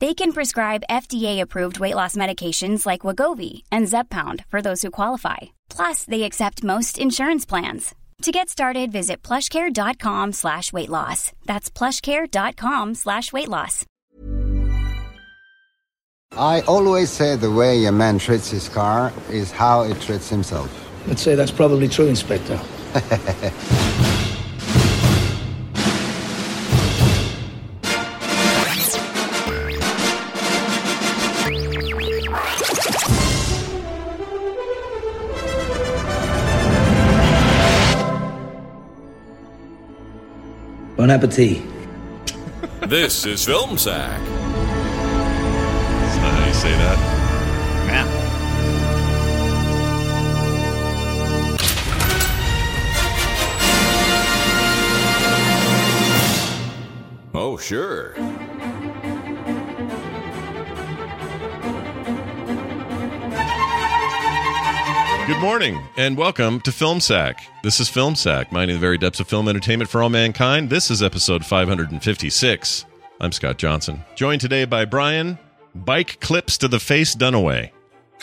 They can prescribe FDA-approved weight loss medications like Wegovy and Zepbound for those who qualify. Plus, they accept most insurance plans. To get started, visit plushcare.com slash weight loss. That's plushcare.com slash weight loss. I always say the way a man treats his car is how he treats himself. Let's say that's probably true, Inspector. Bon appetit. This is Film Sack. That's not how you say that. Yeah. Oh, sure. Good morning and welcome to Film Sack. This is Film Sack, mining the very depths of film entertainment for all mankind. This is episode 556. I'm Scott Johnson, joined today by Brian. Bike clips to the face Dunaway.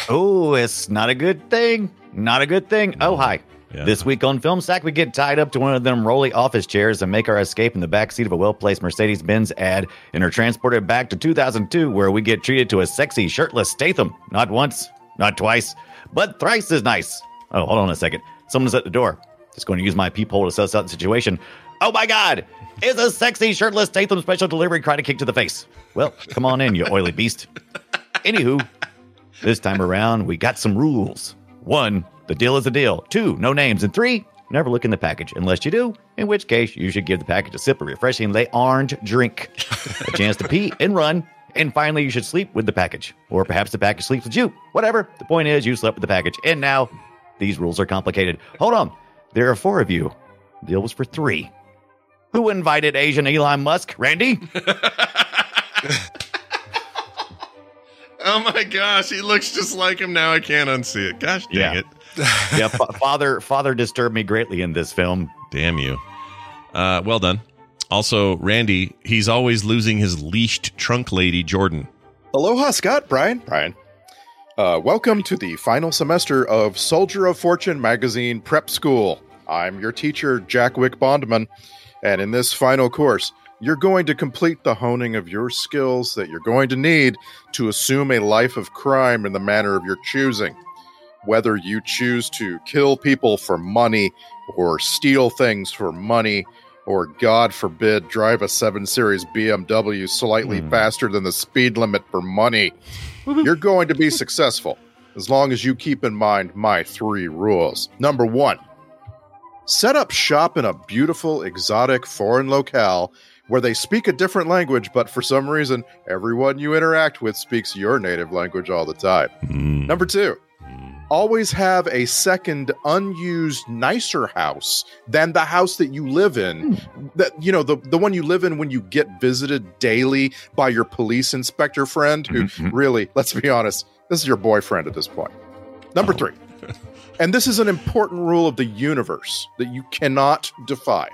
Oh, it's not a good thing. Not a good thing. Oh, mm. hi. Yeah. This week on Film Sack, we get tied up to one of them rolly office chairs and make our escape in the backseat of a well placed Mercedes Benz ad and are transported back to 2002, where we get treated to a sexy, shirtless Statham. Not once, not twice, but thrice as nice. Oh, hold on a second. Someone's at the door. Just going to use my peephole to suss out the situation. Oh my God! It's a sexy, shirtless Statham special delivery karate kick to the face. Well, come on in, you oily beast. Anywho, this time around, we got some rules. One, the deal is a deal. Two, no names. And three, never look in the package unless you do, in which case you should give the package a sip of refreshing Le Orange drink, a chance to pee and run. And finally, you should sleep with the package. Or perhaps the package sleeps with you. Whatever. The point is, you slept with the package. And now, these rules are complicated. Hold on. There are four of you. The deal was for three. Who invited Asian Elon Musk? Randy? Oh my gosh, he looks just like him now. I can't unsee it. Gosh dang Yeah. it. yeah, fa- father. Father disturbed me greatly in this film. Damn you. Uh, well done. Also, Randy, he's always losing his leashed trunk lady, Jordan. Aloha, Scott. Brian. Brian. Uh, welcome to the final semester of Soldier of Fortune magazine prep school. I'm your teacher, Jack Wick Bondman, and in this final course, you're going to complete the honing of your skills that you're going to need to assume a life of crime in the manner of your choosing. Whether you choose to kill people for money, or steal things for money, or God forbid, drive a 7 Series BMW slightly hmm. faster than the speed limit for money, you're going to be successful as long as you keep in mind my three rules. Number one, set up shop in a beautiful, exotic foreign locale where they speak a different language, but for some reason, everyone you interact with speaks your native language all the time. Hmm. Number two, always have a second unused nicer house than the house that you live in. Hmm. That you know the, the one you live in when you get visited daily by your police inspector friend who mm-hmm. really let's be honest this is your boyfriend at this point. Number oh. three. And this is an important rule of the universe that you cannot defy.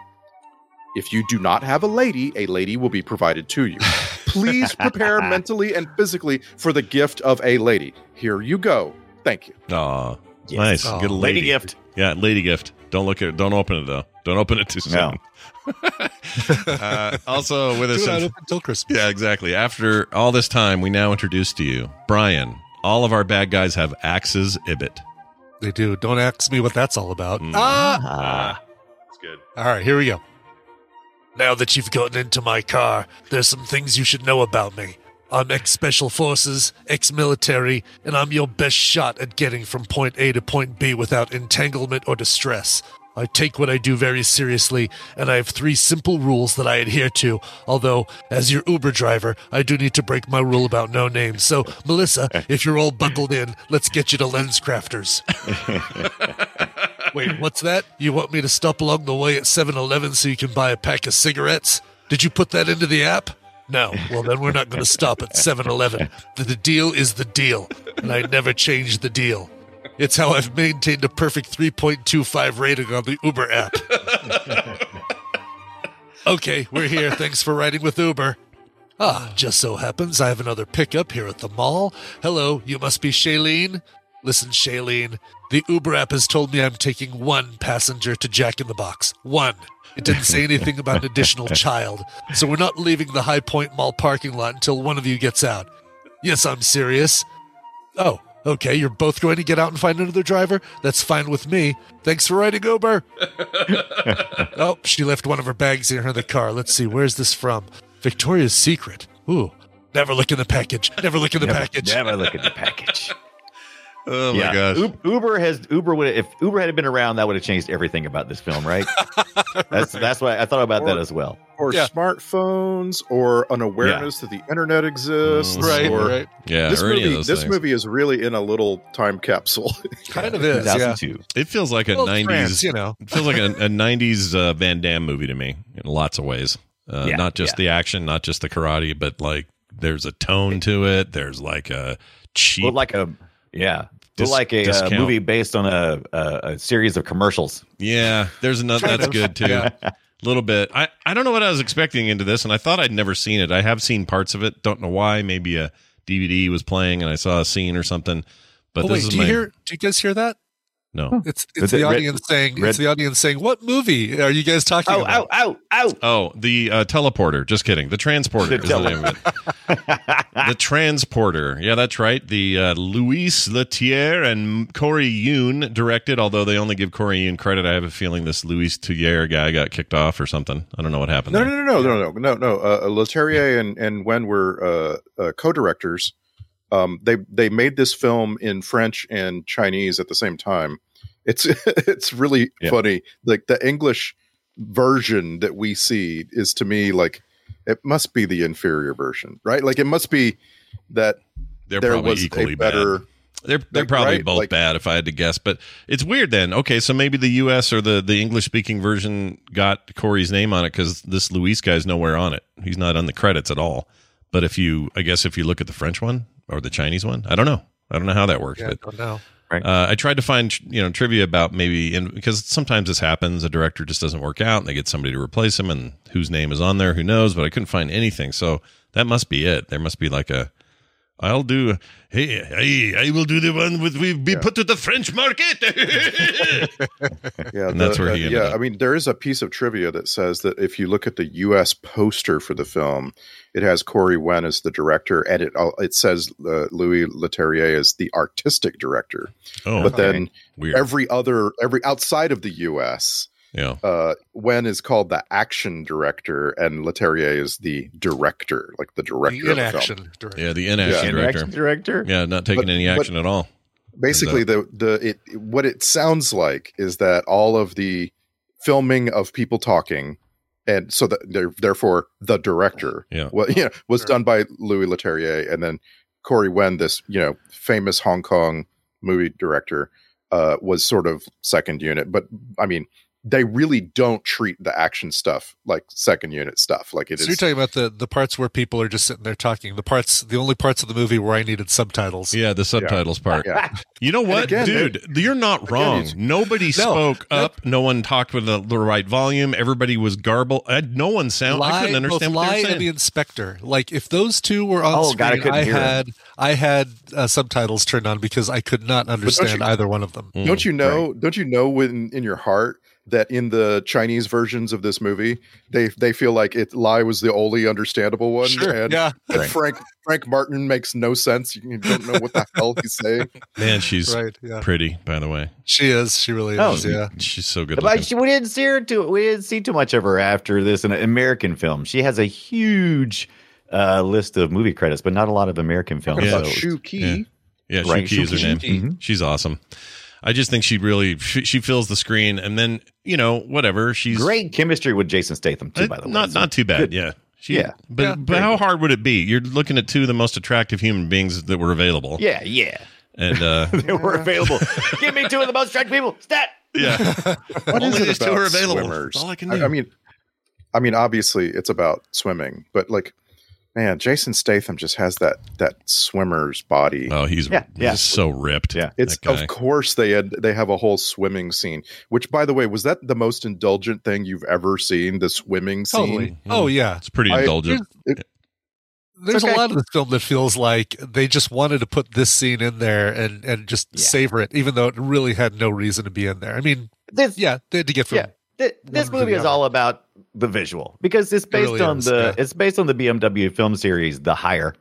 If you do not have a lady a lady will be provided to you. Please prepare mentally and physically for the gift of a lady. Here you go thank you Aw, nice. Aw. Get a lady. Lady gift. Yeah, lady gift. Don't look at. Don't open it though. Don't open it too soon. No. uh, also with us, Do not in- open till Christmas. yeah, exactly. After all this time, we now introduce to you Brian. All of our bad guys have axes. Ibbott. They do. Don't ask me what that's all about. Mm. Ah! Ah. That's good. All right, here we go. Now that you've gotten into my car, there's some things you should know about me. I'm ex special forces, ex military, and I'm your best shot at getting from point A to point B without entanglement or distress. I take what I do very seriously, and I have three simple rules that I adhere to. Although, as your Uber driver, I do need to break my rule about no names. So, Melissa, if you're all buckled in, let's get you to Lens Crafters. Wait, what's that? You want me to stop along the way at 7 Eleven so you can buy a pack of cigarettes? Did you put that into the app? No. Well, then we're not going to stop at 7 Eleven. The, the deal is the deal, and I never change the deal. It's how I've maintained a perfect 3.25 rating on the Uber app. okay, we're here. Thanks for riding with Uber. Ah, just so happens I have another pickup here at the mall. Hello, you must be Shailene. Listen, Shailene, the Uber app has told me I'm taking one passenger to Jack in the Box. One. It didn't say anything about an additional child, so we're not leaving the High Point Mall parking lot until one of you gets out. Yes, I'm serious. Oh, okay, you're both going to get out and find another driver? That's fine with me. Thanks for riding Uber. oh, she left one of her bags in her the car. Let's see, where's this from? Victoria's Secret. Ooh. Never look in the package. Never look in the Never, package. never look in the package. Oh my yeah, gosh. Uber has Uber would if Uber had been around, that would have changed everything about this film, right? That's that's why I thought about that as well. or Yeah. smartphones, or an awareness that the internet exists. Mm. Right, or, right. Yeah, This or any of movie, those this things. movie is really in a little time capsule. Kind of is, yeah. It feels like a Well, '90s. France, you know. It feels like a, a '90s uh, Van Damme movie to me in lots of ways. Uh, Yeah, not just yeah. the action, not just the karate, but like there's a tone to it. There's like a cheap. Well, like a yeah, Dis- well, like a uh, movie based on a, a a series of commercials. yeah, there's another. That's good too. Yeah. A little bit. I I don't know what I was expecting into this, and I thought I'd never seen it. I have seen parts of it. Don't know why. Maybe a DVD was playing, and I saw a scene or something. But oh, this wait, is do you hear? Do you guys hear that? No. It's Is it's it the red- audience saying. red- It's the audience saying, "What movie are you guys talking about? Oh, about?" ow, ow, ow! Oh, the uh, teleporter. Just kidding. The transporter The is the name of it. the transporter. Yeah, that's right. The uh, Louis Leterrier and Corey Yuen directed. Although they only give Corey Yuen credit, I have a feeling this Louis Leterrier guy got kicked off or something. I don't know what happened. No, there. no, no, no, no, no, no. Uh, Leterrier and and Yuen were uh, uh, co-directors. Um, they they made this film in French and Chinese at the same time. It's it's really Yeah. funny. Like the English version that we see is to me like it must be the inferior version, right? Like it must be that They're there probably was equally a better. bad. They're they're Like, probably right, both like- bad if I had to guess, but it's weird then. Okay, so maybe the U.S. or the the English speaking version got Corey's name on it because this Louis guy's nowhere on it. He's not on the credits at all. But if you, I guess, if you look at the French one or the Chinese one, I don't know. I don't know how that works, Yeah, I but don't know. uh, I tried to find you know trivia about maybe in because sometimes this happens. A director just doesn't work out, and they get somebody to replace him, and whose name is on there, who knows? But I couldn't find anything, so that must be it. There must be like a. I'll do. Hey, hey, I will do the one with we be put to the French market. Yeah, And that's the- where uh, he ended yeah. up. I mean, there is a piece of trivia that says that if you look at the U.S. poster for the film, it has Corey Yuen as the director, and it uh, it says uh, Louis Leterrier is the artistic director. oh, but then weird. every other every outside of the U.S. yeah, Uh, Yuen is called the action director, and Leterrier is the director, like the director The of the film. director. yeah, the inaction Yeah. director. Action director. Yeah, not taking But- any action at all. basically the the it what it sounds like is that all of the filming of people talking and so that there- therefore the director Yeah. well you know was Sure. done by louis leterrier and then corey yuen this you know famous hong kong movie director uh was sort of second unit but i mean they really don't treat the action stuff like second unit stuff like it So is you're talking about the the parts where people are just sitting there talking. The parts, the only parts of the movie where I needed subtitles. Yeah, the subtitles part. yeah You know what, again, dude? You're not wrong. it's- Nobody spoke no. up. No one talked with the, the right volume. Everybody was garbled. I, no one sound. I couldn't understand both what they Lai were saying. and the inspector. Like if those two were on Oh, God, I screen, I, hear 'em. had I had uh, subtitles turned on because I could not understand you- either one of them. Mm, don't you know don't you know when in your heart that in the Chinese versions of this movie, they they feel like it Lai was the only understandable one, Sure, and, yeah. and Frank Frank Martin makes no sense. You don't know what the hell he's saying. Man, she's Right, yeah. pretty, by the way. She is. She really Oh, is. Yeah. She's so good But she, we didn't see her too. We didn't see too much of her after this in an American film. She has a huge uh, list of movie credits, but not a lot of American films. Yeah. So- Shu Qi. Yeah, Right, Shu Qi is her Shu Qi. name. Mhm. She's awesome. I just think she really she, she fills the screen, and then you know whatever she's great chemistry with Jason Statham too. Uh, By the way, not So not too bad. good. Yeah, she, Yeah. But Yeah, but how good. hard would it be? You're looking at two of the most attractive human beings that were available. Yeah, yeah. and uh, They were available. Give me two of the most attractive people. Stat. yeah, What is Only it these two about are available. swimmers? All I can I. I mean, I mean, obviously it's about swimming, but like, man, Jason Statham just has that that swimmer's body. oh, he's Yeah, yeah. so ripped. Yeah. It's of course they had they have a whole swimming scene. Which, by the way, was that the most indulgent thing you've ever seen? The swimming scene. Totally. Oh mm. yeah. It's pretty I- indulgent. There's okay. a lot of this film that feels like they just wanted to put this scene in there and and just Yeah. savor it, even though it really had no reason to be in there. I mean, This, yeah, they had to get from yeah. Th- this movie is all about the visual because it's based really on is, the yeah. it's based on the BMW film series The Hire,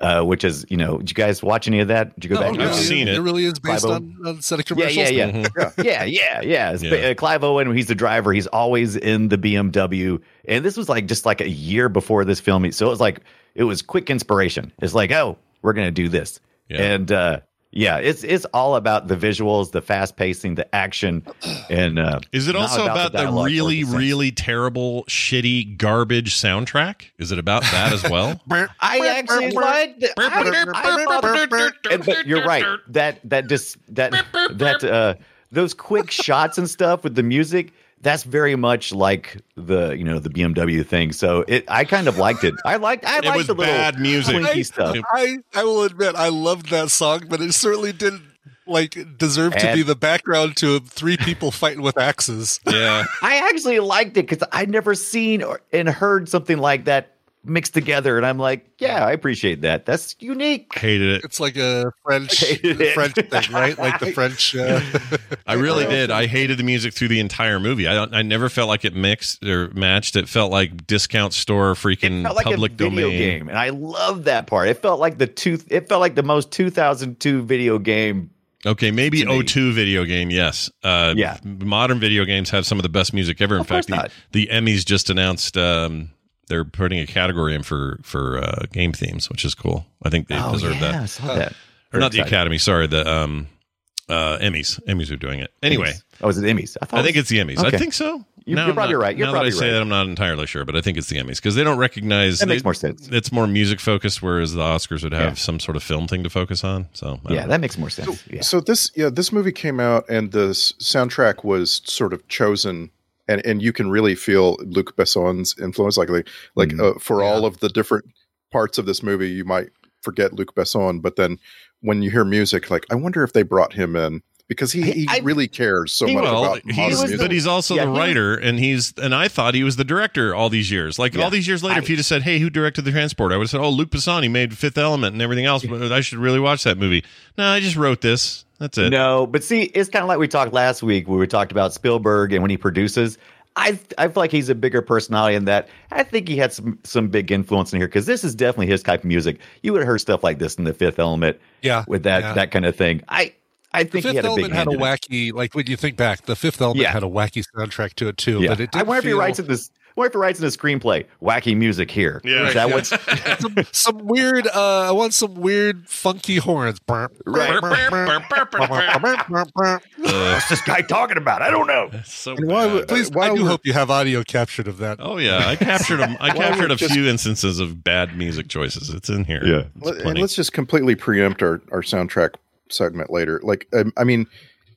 uh, which is you know. Did you guys watch any of that? Did you go Oh, back? I've and watch seen it. It really is based Clive on, on set of Yeah, commercials. yeah, yeah, Mhm. yeah, yeah, yeah. It's Yeah. ba- uh, Clive Owen, he's the driver. He's always in the BMW, and this was like just like a year before this film. So it was like it was quick inspiration. It's like, oh, we're gonna do this, Yeah. and uh, yeah, it's it's all about the visuals, the fast pacing, the action, and uh, Is it also about, the, dialogue or really, the really terrible, shitty, garbage soundtrack? Is it about that as well? I actually liked. I- I and, but you're right. That that just that that uh those quick shots and stuff with the music. That's very much like the you know the BMW thing. So it I kind of liked it. I liked I It liked was the little bad music. twinky I- stuff. I I will admit I loved that song, but it certainly didn't like deserve to be the background to three people fighting with axes. yeah. I actually liked it because I'd never seen or, and heard something like that mixed together, and I'm like, yeah, I appreciate that. That's unique. Hated it. It's like a French French thing, right? Like the French. Uh, I really did. I hated the music through the entire movie. I don't, I never felt like it mixed or matched. It felt like discount store freaking like public a video domain. game, and I love that part. It felt like the two. It felt like the most 2002 video game Okay, maybe O2 video game, yes. Uh, Yeah. Modern video games have some of the best music ever. In Of fact, the, the Emmys just announced um, they're putting a category in for for uh, game themes, which is cool. I think they deserve Oh, yeah, I that. saw that. Or not the. Academy, sorry, the um, uh, Emmys. Emmys are doing it. Anyway, Emmys. Oh, is it Emmys? I thought I it think was- it's the Emmys. I think so. You- Now you're probably not- right. You're now that I probably say right. that, I'm not entirely sure, but I think it's the Emmys because they don't recognize. That makes they- more sense. It's more music focused, whereas the Oscars would have Yeah. some sort of film thing to focus on. So Yeah, know. that makes more sense. Yeah. So this, yeah, this movie came out, and the soundtrack was sort of chosen, and and you can really feel Luc Besson's influence. Like, like, like Mhm. uh, for all of the different parts of this movie, you might forget Luc Besson, but then when you hear music, like, I wonder if they brought him in because he, he I- really cares so he- much well, about he's, music. but he's also Yeah, the he was- writer, and he's and I thought he was the director all these years. Like Yeah. all these years later, I- if you just said, "Hey, who directed the Transport?" I would have said, "Oh, luke Besson. He made Fifth Element and everything else." But I should really watch that movie. No, I just wrote this. That's it. No, but see, it's kind of like we talked last week where we talked about Spielberg and when he produces. I I feel like he's a bigger personality in that. I think he had some some big influence in here because this is definitely his type of music. You would have heard stuff like this in the Fifth Element yeah, with that yeah. that kind of thing. I I The think he Fifth had a big Element had a wacky, like when you think back, the Fifth Element Yeah. had a wacky soundtrack to it too. Yeah. But it did I wonder if he writes in this. I wonder if he writes in a screenplay wacky music here. Yeah. is that Yeah. what's some, some weird. Uh, I want some weird, funky horns. what's this guy talking about? I don't know. So why bad. would- Please, While I do we're- hope you have audio captured of that. Oh yeah, I captured a, I Well, captured a just- few instances of bad music choices. It's in here. Yeah. It's Let, and let's just completely preempt our, our soundtrack segment later. Like, um, I mean,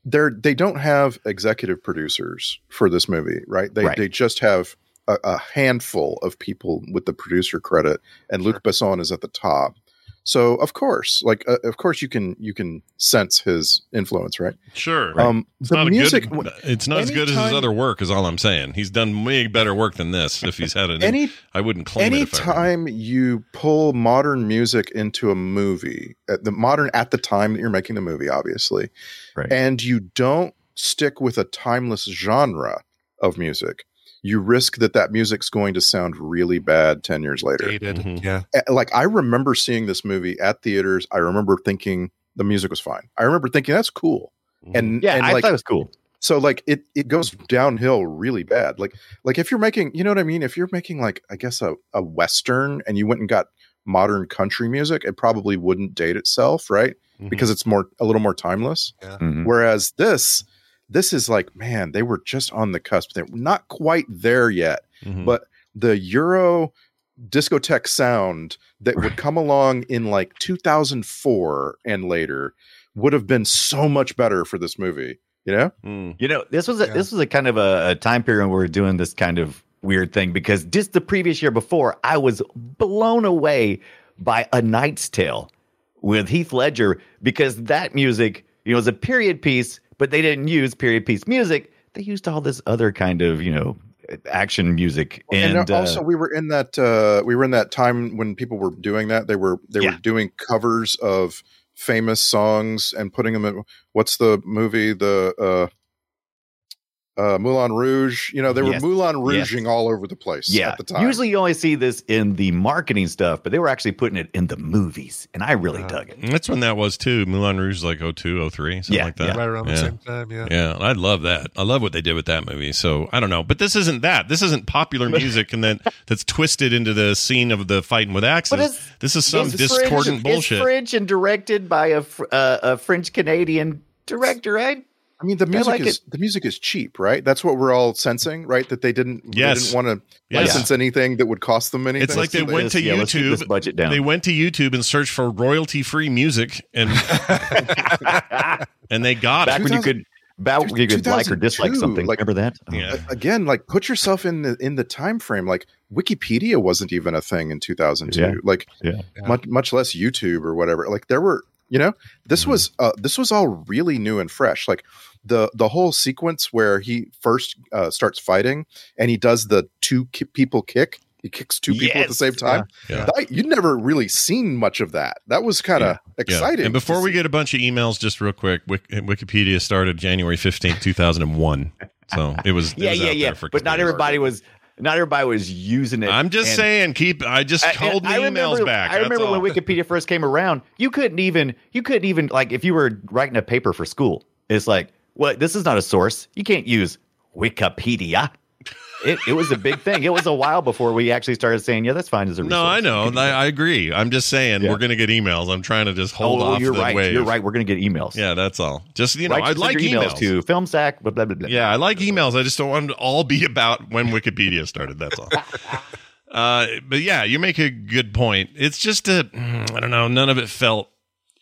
they're they don't have executive producers for this movie, right? They Right. they just have a, a handful of people with the producer credit, and Luc Besson is at the top. So of course, like uh, of course you can you can sense his influence, right? Sure. Um, It's the not music. a good. It's not as good as his other work. Is all I'm saying. He's done way better work than this. If he's had an, Any I wouldn't claim it. If I anytime you pull modern music into a movie at the modern at the time that you're making the movie obviously Right. and you don't stick with a timeless genre of music, you risk that that music's going to sound really bad 10 years later. Dated. Mhm. Yeah. Like I remember seeing this movie at theaters. I remember thinking the music was fine. I remember thinking that's cool. And Yeah, and I like thought it was cool. so like it it goes downhill really bad. Like like if you're making, you know what I mean? If you're making like I guess a, a western and you went and got modern country music, it probably wouldn't date itself, right? Mhm. Because it's more a little more timeless. Mhm. Whereas this this is like, man, they were just on the cusp. They're not quite there yet, Mhm. but the Euro discotheque sound that would come along in like 2004 and later would have been so much better for this movie. You know? Mm. You know, this was a Yeah. this was a kind of a, a time period where we are doing this kind of weird thing because just the previous year before, I was blown away by A Knight's Tale with Heath Ledger because that music, you know, was a period piece, but they didn't use period piece music. They used all this other kind of, you know, action music. And, And, also uh, we were in that uh we were in that time when people were doing that. They were they Yeah. were doing covers of famous songs and putting them in what's the movie the uh uh Moulin Rouge, you know, they Yes. were Moulin Yes. Rouging all over the place yeah, at the time. usually you only see this in the marketing stuff, but they were actually putting it in the movies, and I really Uh, dug it. That's when that was too. Moulin Rouge, like 02, 03, something Yeah, like that. Yeah. Right around the Yeah. same time. Yeah. Yeah, I love that. I love what they did with that movie. So I don't know, but this isn't that. This isn't popular music, and then that's twisted into the scene of the fighting with axes. This is some It's discordant French, bullshit. It's French and directed by a, uh, a French Canadian director, right? I mean, the music like is the music is cheap, right? That's what we're all sensing, right? That they didn't, they didn't want to Yes. license anything that would cost them anything. It's like they So went to Yeah, let's this YouTube. budget down. They went to YouTube and searched for royalty-free music, and and they got Back it. when you could, back when you could like or dislike something. like- Remember that? Yeah. A- again like put yourself in the in the time frame like wikipedia wasn't even a thing in 2002 Yeah. like Yeah. much much less youtube or whatever like there were you know this Mm-hmm. was uh this was all really new and fresh like the the whole sequence where he first uh, starts fighting and he does the two ki- people kick he kicks two people at the same time Yeah. That- you'd never really seen much of that that was kind of Yeah. exciting And before we get a bunch of emails, just real quick, Wik- Wikipedia started January fifteenth, two thousand and one. So it was. it Yeah, was yeah, out yeah. there for But not everybody was. Not everybody was using it. I'm just and- saying, keep. I just I- hold the I emails remember, back. I remember all. when Wikipedia first came around, you couldn't even you couldn't even like if you were writing a paper for school, it's like, well, this is not a source. You can't use Wikipedia. It, it was a big thing. It was a while before we actually started saying, yeah, that's fine as a resource. No, I know. I, I agree. I'm just saying Yeah. we're going to get emails. I'm trying to just it. hold oh, off you're the right. wave. You're right. We're going to get emails. Yeah, that's all. Just you know, Right, I like your emails. to FilmSack. Blah blah blah. blah. Yeah, I like emails. I just don't want them to all be about when Wikipedia started. That's all. uh, but yeah, you make a good point. It's just a, mm, I don't know. None of it felt.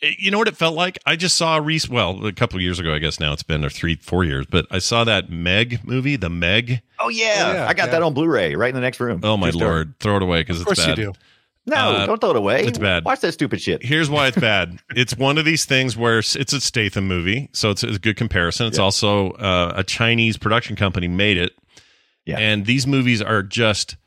It- You know what it felt like? I just saw Reese. Well, a couple of years ago, I guess now it's been or three, four years. But I saw that Meg movie, The Meg. Oh yeah, Yeah, I got yeah. that on Blu-ray right in the next room. Oh my True story. lord! Throw it away because Of it's course bad. you do. No, Uh, don't throw it away. it's bad. Watch that stupid shit. Here's why it's bad. it's one of these things where it's it's a Statham movie, so it's a good comparison. It's also uh, a Chinese production company made it, Yeah. and these movies are just,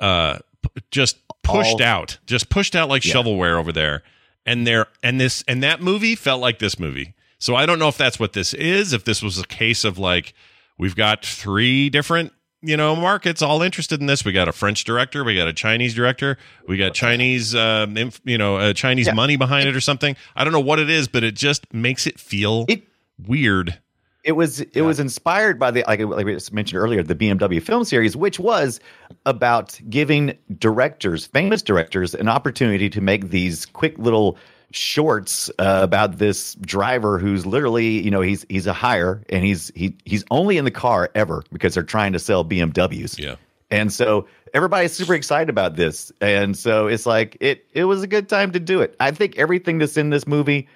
uh, p- just pushed All- out, just pushed out like Yeah. shovelware over there. And there, and this, and that movie felt like this movie. So I don't know if that's what this is. If this was a case of like we've got three different you know markets all interested in this we got a french director we got a chinese director we got chinese um, inf- you know uh, chinese Yeah. money behind it or something i don't know what it is but it just makes it feel It- weird It was it was inspired by the like, like we mentioned earlier the BMW film series, which was about giving directors, famous directors, an opportunity to make these quick little shorts uh, about this driver who's literally you know he's he's a hire and he's he he's only in the car ever because they're trying to sell BMWs. yeah And so everybody's super excited about this. And so it's like it it was a good time to do it. I think everything that's in this movie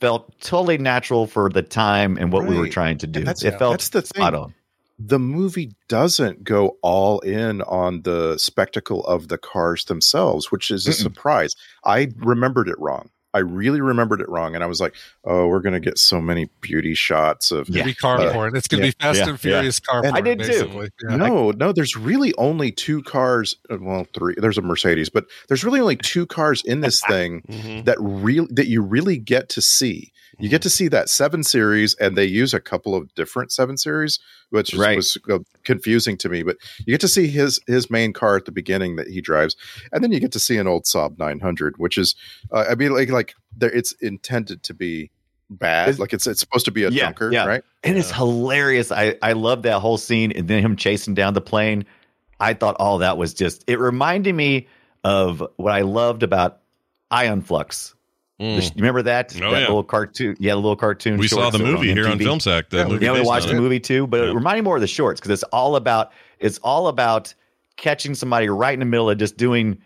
felt totally natural for the time and what we were trying to do. That's- it felt that's the spot thing. on. the movie doesn't go all in on the spectacle of the cars themselves, which is a Mm-mm. surprise. I remembered it wrong. I really remembered it wrong, and I was like, "Oh, we're gonna get so many beauty shots of." It's gonna be car Uh, porn. It's gonna yeah, be Fast yeah, and Furious car And- porn. I did too. basically. Yeah. no, no, there's really only two cars. uh, Well, three. There's a Mercedes, but there's really only two cars in this thing Mhm. that really that you really get to see. You get to see that seven series, and they use a couple of different seven series, which Right. was uh, confusing to me. But you get to see his his main car at the beginning that he drives, and then you get to see an old Saab 900, which is, uh, I mean, like like there, it's intended to be bad, like it's it's supposed to be a Yeah, junker, yeah. right? And it's hilarious. I, I love that whole scene and then him chasing down the plane. I thought all that was just, it reminded me of what I loved about Aeon Flux. Mm. The- you remember that? Oh, that yeah. little cartoon. Yeah, the little cartoon. We saw the that were movie here on MTV. Film Sack. The Yeah, movie Yeah, we watched the it. movie too, but Yeah. it reminded me more of the shorts because it's all about it's all about catching somebody right in the middle of just doing,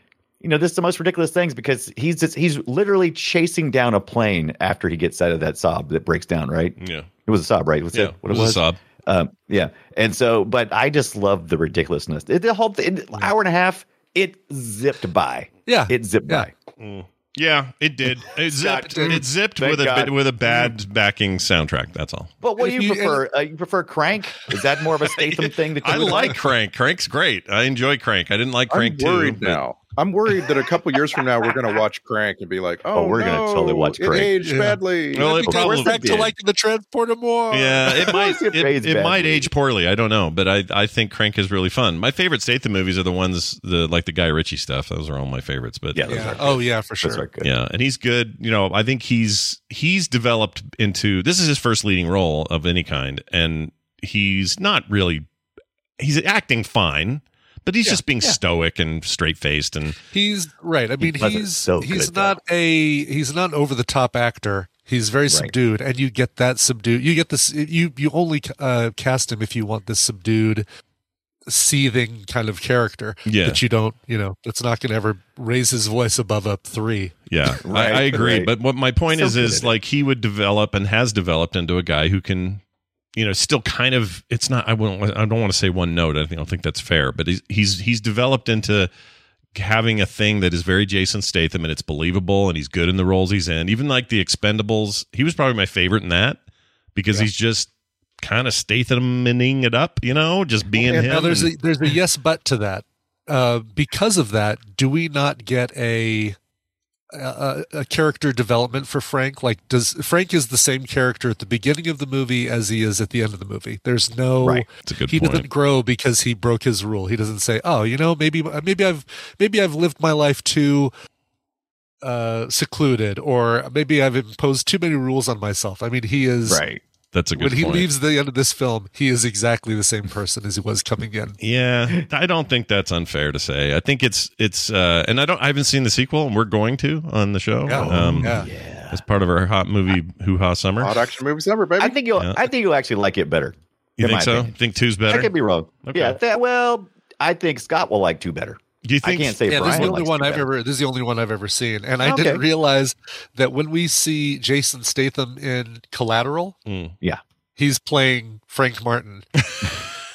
you know, this is the most ridiculous things because he's just he's literally chasing down a plane after he gets out of that Saab that breaks down. Right? Yeah, It was a Saab, right? Was yeah. that what it was was? a Saab. Um, yeah, and so, but I just love the ridiculousness. It, the whole thing, hour and a half, it zipped by. Yeah. It zipped Yeah. by. Yeah, it did. It zipped. Scott, It zipped thank with a God. bit, with a bad backing soundtrack. That's all. But what do you you- prefer? Uh, you prefer Crank? Is that more of a Statham thing? That you I would like Crank. Crank's great. I enjoy Crank. I didn't like Crank I'm worried too. but- now. I'm worried that a couple years from now we're going to watch Crank and be like, "Oh, oh we're gonna totally watch Crank." it aged Yeah. badly." Well, it probably we're back to like the transporter more. Yeah, it might it it, it might age poorly. I don't know, but I I think Crank is really fun. My favorite Statham movies are the ones the like the Guy Ritchie stuff. Those are all my favorites. But Yeah, those Yeah. are Oh yeah, for Those are sure. good. yeah, and he's good. You know, I think he's he's developed into this is his first leading role of any kind, and he's not really he's acting fine, but he's Yeah, just being yeah. stoic and straight faced and He's right. I mean, wasn't he's so he's good, not a he's not an over the top actor. He's very subdued, and you get that subdued. You get this. You you only uh, cast him if you want this subdued, seething kind of character. Yeah. that you don't. You know, that's not going to ever raise his voice above a three. Yeah, Right, I, I agree. right. But what my point So is, is at it. like he would develop and has developed into a guy who can, you know, still kind of. It's not. I won't. I don't want to say one note. I think I don't think that's fair. But he's he's he's developed into having a thing that is very Jason Statham and it's believable and he's good in the roles he's in. Even like the Expendables, he was probably my favorite in that because he's just kind of Stathamaning it up, you know, just being him. Now there's and- a there's a yes but to that. Uh, because of that, do we not get a, a a character development for Frank? Like, does Frank is the same character at the beginning of the movie as he is at the end of the movie? There's no. Right. A good he point. doesn't grow because he broke his rule. He doesn't say, "Oh, you know, maybe maybe I've maybe I've lived my life too uh secluded or maybe I've imposed too many rules on myself." I mean, he is Right. That's a good point. when he point. leaves the end of this film, he is exactly the same person as he was coming in. Yeah, I don't think that's unfair to say. I think it's it's uh and I don't I haven't seen the sequel and we're going to on the show. Yeah. Um yeah. as part of our hot movie hoo ha summer. Hot action movie summer, baby. I think you'll. Yeah. I think you'll actually like it better. you think so? opinion. Think two's better? I better? could be wrong. Okay. Yeah. that- well, I think Scott will like two better. Do you I think can't say Yeah, this is the only one I've ever. This is the only one I've ever seen, and I Okay. didn't realize that when we see Jason Statham in Collateral, Hmm. Yeah. he's playing Frank Martin.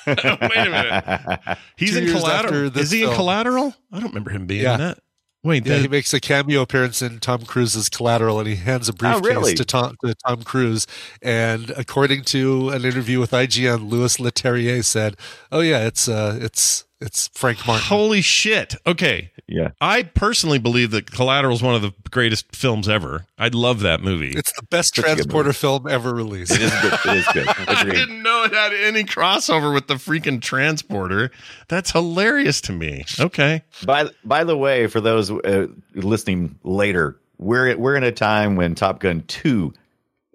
Wait a minute. He's Two in Collateral. Is he in film. Collateral? I don't remember him being Yeah. in that. Wait, Yeah, the- he makes a cameo appearance in Tom Cruise's Collateral, and he hands a briefcase Oh, really? to Tom to Tom Cruise. And according to an interview with IGN, Louis Leterrier said, "Oh yeah, it's uh, it's it's Frank Martin." holy shit. Okay. Yeah. I personally believe that Collateral is one of the greatest films ever. I love that movie. It's the best Such transporter film ever released. It is good. It is good. I didn't know it had any crossover with the freaking transporter. That's hilarious to me. Okay. By by the way, for those uh, listening later, we're we're in a time when Top Gun Two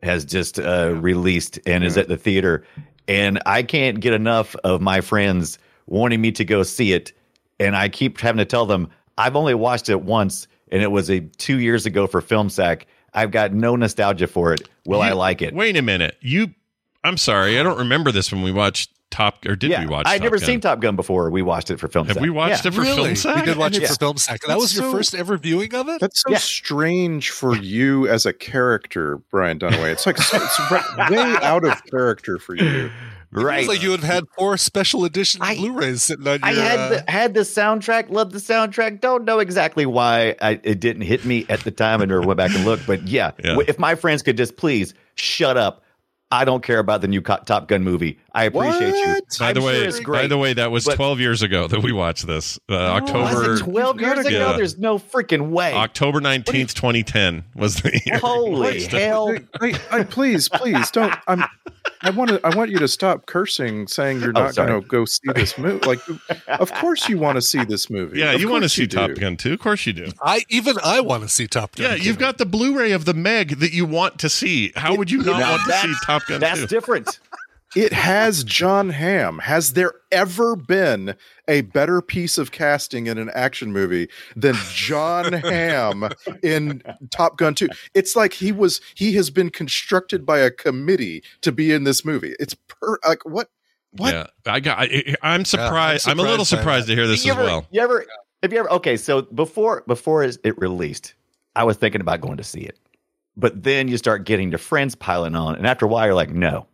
has just uh, released and is at the theater, and I can't get enough of my friends wanting me to go see it, and I keep having to tell them I've only watched it once, and it was a two years ago for Film Sack. I've got no nostalgia for it. Will I like it? Wait a minute. You I'm sorry. I don't remember this when we watched Top or did yeah, we watch I'd Top never Gun? seen Top Gun before. We watched it for Film Have Sack. we watched Yeah. it for really? film sack? We did watch it Yeah. for film sack. That That's was your so- first ever viewing of it. That's so Yeah. strange for you as a character, Brian Dunaway. It's like it's way out of character for you. Right. It's like you would have had four special edition I- Blu-rays sitting on your. I had uh, the, had the soundtrack, loved the soundtrack. Don't know exactly why I, it didn't hit me at the time, and never went back and looked. But yeah, Yeah. if my friends could just please shut up. I don't care about the new Top Gun movie. I appreciate you. What? By I'm the sure way, it's by the way, that was but- 12 years ago that we watched this. Uh, October was it 12 years ago? Yeah. There's no freaking way. October 19th, 2010 was the year. Holy hell! I, I, please, please don't. I'm. I want to. I want you to stop cursing, saying you're Oh, not sorry. going to go see this movie. Like, of course you want to see this movie. Yeah, Of you want to see Top do. Gun too? Of course you do. I even I want to see Top Gun. Yeah, you've got the Blu-ray of the Meg that you want to see. How would you not Now want to see Top Gun That's 2? different. It has Jon Hamm. Has there ever been a better piece of casting in an action movie than John Hamm in Top Gun 2? It's like he was he has been constructed by a committee to be in this movie. It's per like what what Yeah, I got. I, I'm surprised. I'm, a little surprised surprised to hear this you as ever, well. You ever? Have you ever? Okay, so before before it it released, I was thinking about going to see it, but then you start getting the friends piling on, and after a while, you're like, no,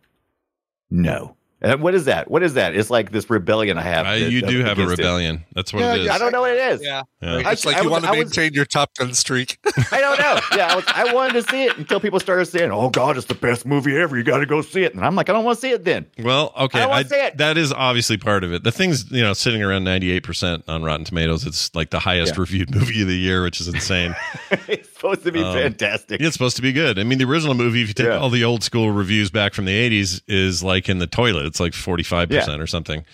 no. And what is that? What is that? It's like this rebellion I have. Uh, that- you do have a against it. rebellion. That's what Yeah, it is. I don't know what it is. Yeah. Yeah. It's I- like I you was- want to I was- maintain your Top Gun streak. I don't know. Yeah, I, was, I wanted to see it until people started saying, "Oh God, it's the best movie ever. You got to go see it." And I'm like, I don't want to see it then. Well, okay, I don't wanna see it. that is obviously part of it. The thing's you know sitting around 98 percent on Rotten Tomatoes. It's like the highest Yeah. reviewed movie of the year, which is insane. it's supposed to be Um, fantastic. it's supposed to be good. I mean, the original movie, if you take Yeah. all the old school reviews back from the 80s, is like in the toilet. It's like 45 percent or something.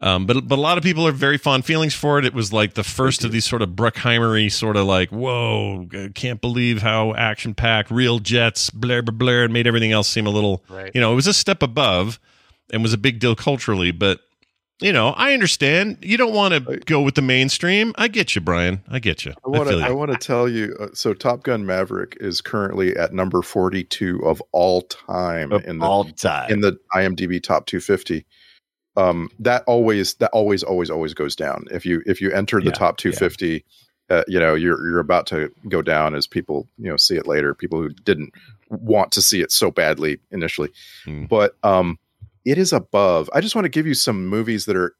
Um, but but a lot of people have very fond feelings for it. It was like the first of these sort of Bruckheimery sort of like, whoa, can't believe how action packed, real jets, blur blur, and made everything else seem a little, Right. you know, it was a step above and was a big deal culturally. But you know, I understand you don't want to go with the mainstream. I get you, Brian. I get you. I want to. you. I want to tell you. Uh, so, Top Gun Maverick is currently at number forty-two of all time Of in the all time. in the IMDb top 250. Um, that always that always always always goes down. If you if you enter the Yeah, top 250, uh, you know you're you're about to go down as people you know see it later. People who didn't want to see it so badly initially, Hmm. but um, it is above. I just want to give you some movies that are.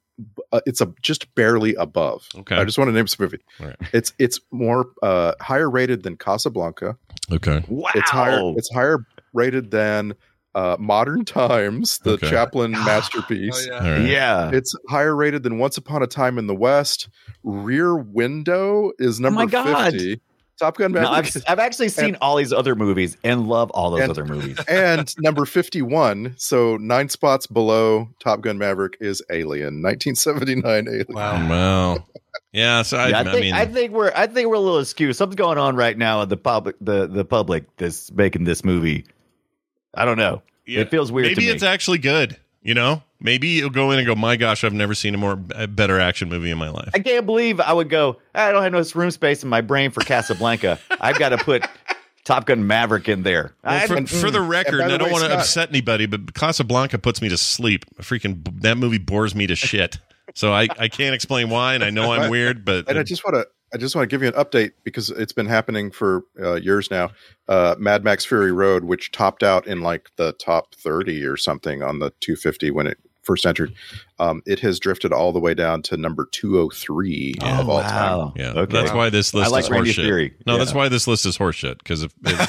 Uh, it's a just barely above. Okay. I just want to name some movie. All right. It's it's more uh, higher rated than Casablanca. Okay. wow. It's higher. It's higher rated than uh, Modern Times, the Okay. Chaplin masterpiece. Oh, All right. yeah. It's higher rated than Once Upon a Time in the West. Rear Window is number Oh my God. 50. Top Gun No, Maverick I've, I've actually seen all these other movies and love all those And- other movies. and number 51. So nine spots below Top Gun Maverick is Alien, 1979 Alien. Wow. Oh, wow. Yeah. So I, Yeah, I, I, think, mean, I think we're I think we're a little askew. Something's going on right now in the public the the public that's making this movie. I don't know. Yeah. It feels weird. Maybe to it's actually good. You know, maybe you'll go in and go, "My gosh, I've never seen a more a better action movie in my life." I can't believe I would go. I don't have no room space in my brain for Casablanca. I've got to put Top Gun Maverick in there. Well, for, mm, for the record, and the I don't want to upset anybody, but Casablanca puts me to sleep. Freaking that movie bores me to shit. So I, I can't explain why, and I know I'm weird, but And I just want to I just want to give you an update because it's been happening for uh, years now. Uh, Mad Max Fury Road, which topped out in like the top 30 or something on the 250 when it first entered, um, it has drifted all the way down to number 203 Oh, of all time. yeah, Okay. that's why this list I like is Randy's horseshit. theory. No, Yeah. that's why this list is horseshit. Because if, if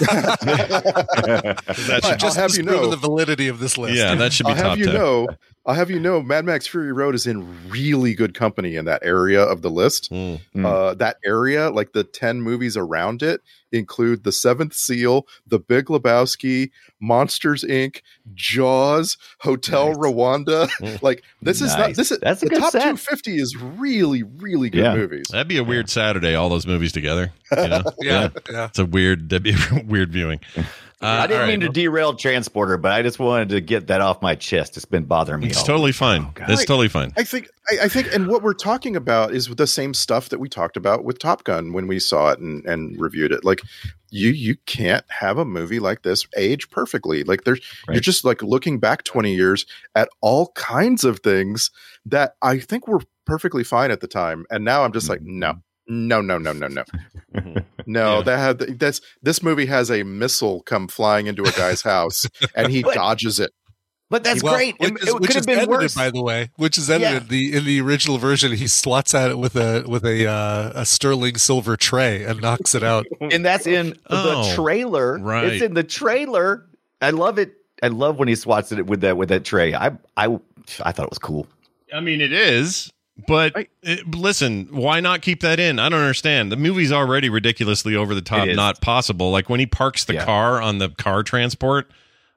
that I'll should, Just have you know- the validity of this list. yeah, that should be I'll top have you ten. know, I'll have you know, Mad Max Fury Road is in really good company in that area of the list. Mm. Mm. Uh, that area, like the 10 movies around it, include The Seventh Seal, The Big Lebowski, Monsters Inc., Jaws, Hotel Nice. Rwanda. Like, this is not, this is, That's a the good top set. 250 is really, really good Yeah. movies. That'd be a weird Saturday. All those movies together. You know? Yeah. Yeah. It's a weird. That'd be a weird viewing. Uh, I didn't all mean to derail Transporter, but I just wanted to get that off my chest. It's been bothering me. It's all totally fine. God. it's totally fine. I think I, I think and what we're talking about is the same stuff that we talked about with Top Gun when we saw it and, and reviewed it. Like you you can't have a movie like this age perfectly. Like there's you're just like looking back 20 years at all kinds of things that I think were perfectly fine at the time. And now I'm just like, no, no, no, no, no, no. No, Yeah. that had that's this movie has a missile come flying into a guy's house and he But- dodges it. But that's Well, great. Which It, is, it which could have been edited, worse. by the way. Which is edited Yeah. the in the original version. He swats at it with a with a uh, a sterling silver tray and knocks it out. and that's in Oh, the trailer. right. It's in the trailer. I love it. I love when he swats it with that with that tray. I I I thought it was cool. I mean, it is. But it- listen, why not keep that in? I don't understand. The movie's already ridiculously over the top, not possible. Like when he parks the Yeah. car on the car transport.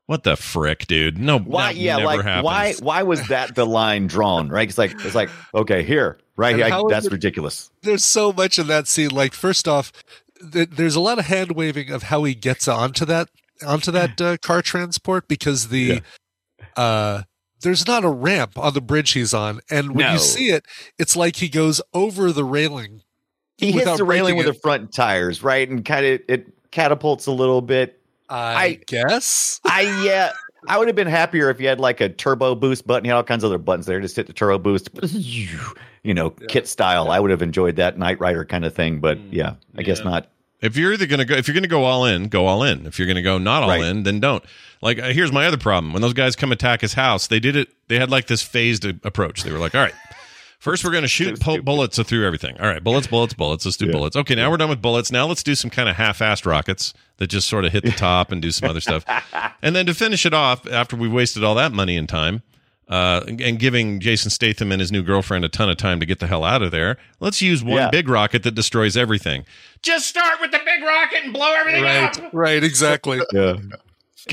What the frick, dude? No, Why? that Yeah, never like happens. why? Why was that the line drawn? Right? It's like it's like okay, here, right here. I, that's it- ridiculous. There's so much in that scene. Like first off, th- there's a lot of hand waving of how he gets onto that onto that uh, car transport because the uh there's not a ramp on the bridge he's on, and when No. you see it, it's like he goes over the railing. He hits the railing with it. the front tires, right, and kind of it catapults a little bit. I, I- guess. I yeah. I would have been happier if you had like a turbo boost button. You had all kinds of other buttons there. Just hit the turbo boost, you know, kit style. I would have enjoyed that Knight Rider kind of thing. But hmm. yeah, I guess not. If you're either gonna go, if you're gonna go all in, go all in. If you're gonna go not all Right. in, then don't. Like, uh, here's my other problem: when those guys come attack his house, they did it. They had like this phased approach. They were like, "All right, first we're gonna shoot po- bullets through everything. All right, bullets, bullets, bullets. Let's do bullets. Okay, now we're done with bullets. Now let's do some kind of half-assed rockets that just sort of hit the top and do some other stuff. And then to finish it off, after we wasted all that money and time, uh, and- and giving Jason Statham and his new girlfriend a ton of time to get the hell out of there, let's use one Yeah. big rocket that destroys everything. Just start with the big rocket and blow everything Right, up. right, exactly. Yeah.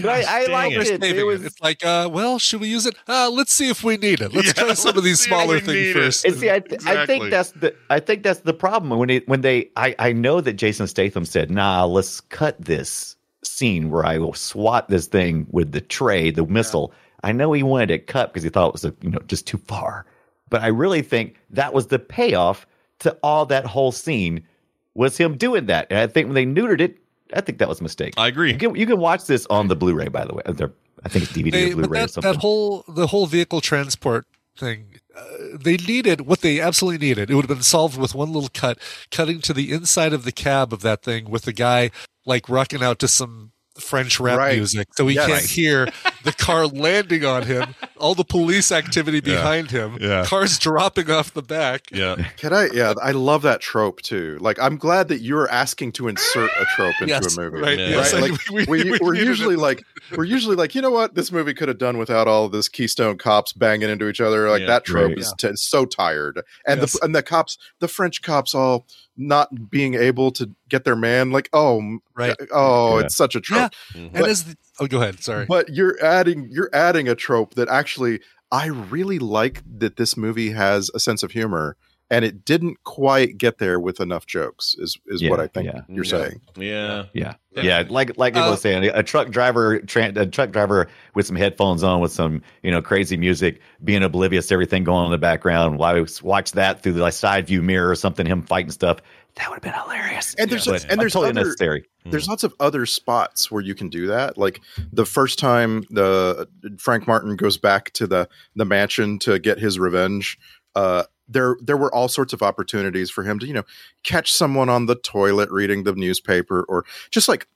But I, I dang liked it. It. It it. was It's like, uh, well, should we use it? Uh, let's see if we need it. Let's Yeah, try some of let's these smaller things first. And see, I, th- I think that's the I think that's the problem when it when they I I know that Jason Statham said, "Nah, let's cut this scene where I will swat this thing with the tray, the missile." I know he wanted it cut because he thought it was a, you know just too far, but I really think that was the payoff to all that whole scene was him doing that. And I think when they neutered it, I think that was a mistake. I agree. You can, you can watch this on the Blu-ray, by the way. They're- I think it's DVD They- or Blu-ray or something. that whole the whole vehicle transport thing, uh, they needed what they absolutely needed. It would have been solved with one little cut, cutting to the inside of the cab of that thing with the guy like rocking out to some French rap Right. music, so he Yes. can't hear the car landing on him, all the police activity behind him, Yeah. cars dropping off the back. Yeah. Can I? Yeah, I love that trope too. Like, I'm glad that you're asking to insert a trope into Yes, a movie. right, Yeah. Right? I- Like, we- we, we we're usually it. like, we're usually like, you know what, this movie could have done without all of this Keystone cops banging into each other. Like Yeah. that trope Right. is t- so tired, and Yes. the and the cops, the French cops, all not being able to get their man. Like, oh, Right. Uh, oh, Yeah. it's such a trope. Mm-hmm. And But- as the, oh, go ahead. Sorry. But you're adding you're adding a trope that actually I really like that this movie has a sense of humor and it didn't quite get there with enough jokes is is Yeah, what I think yeah. you're Yeah. saying. Yeah. Yeah, yeah, like like I Uh, was saying, a truck driver, tra- a truck driver with some headphones on, with some you know crazy music, being oblivious to everything going on in the background. While we watch that through the like, side view mirror or something, him fighting stuff, that would have been hilarious. And there's But and there's totally other unnecessary. there's lots of other spots where you can do that. Like the first time the Frank Martin goes back to the the mansion to get his revenge, uh, there there were all sorts of opportunities for him to you know catch someone on the toilet reading the newspaper or just like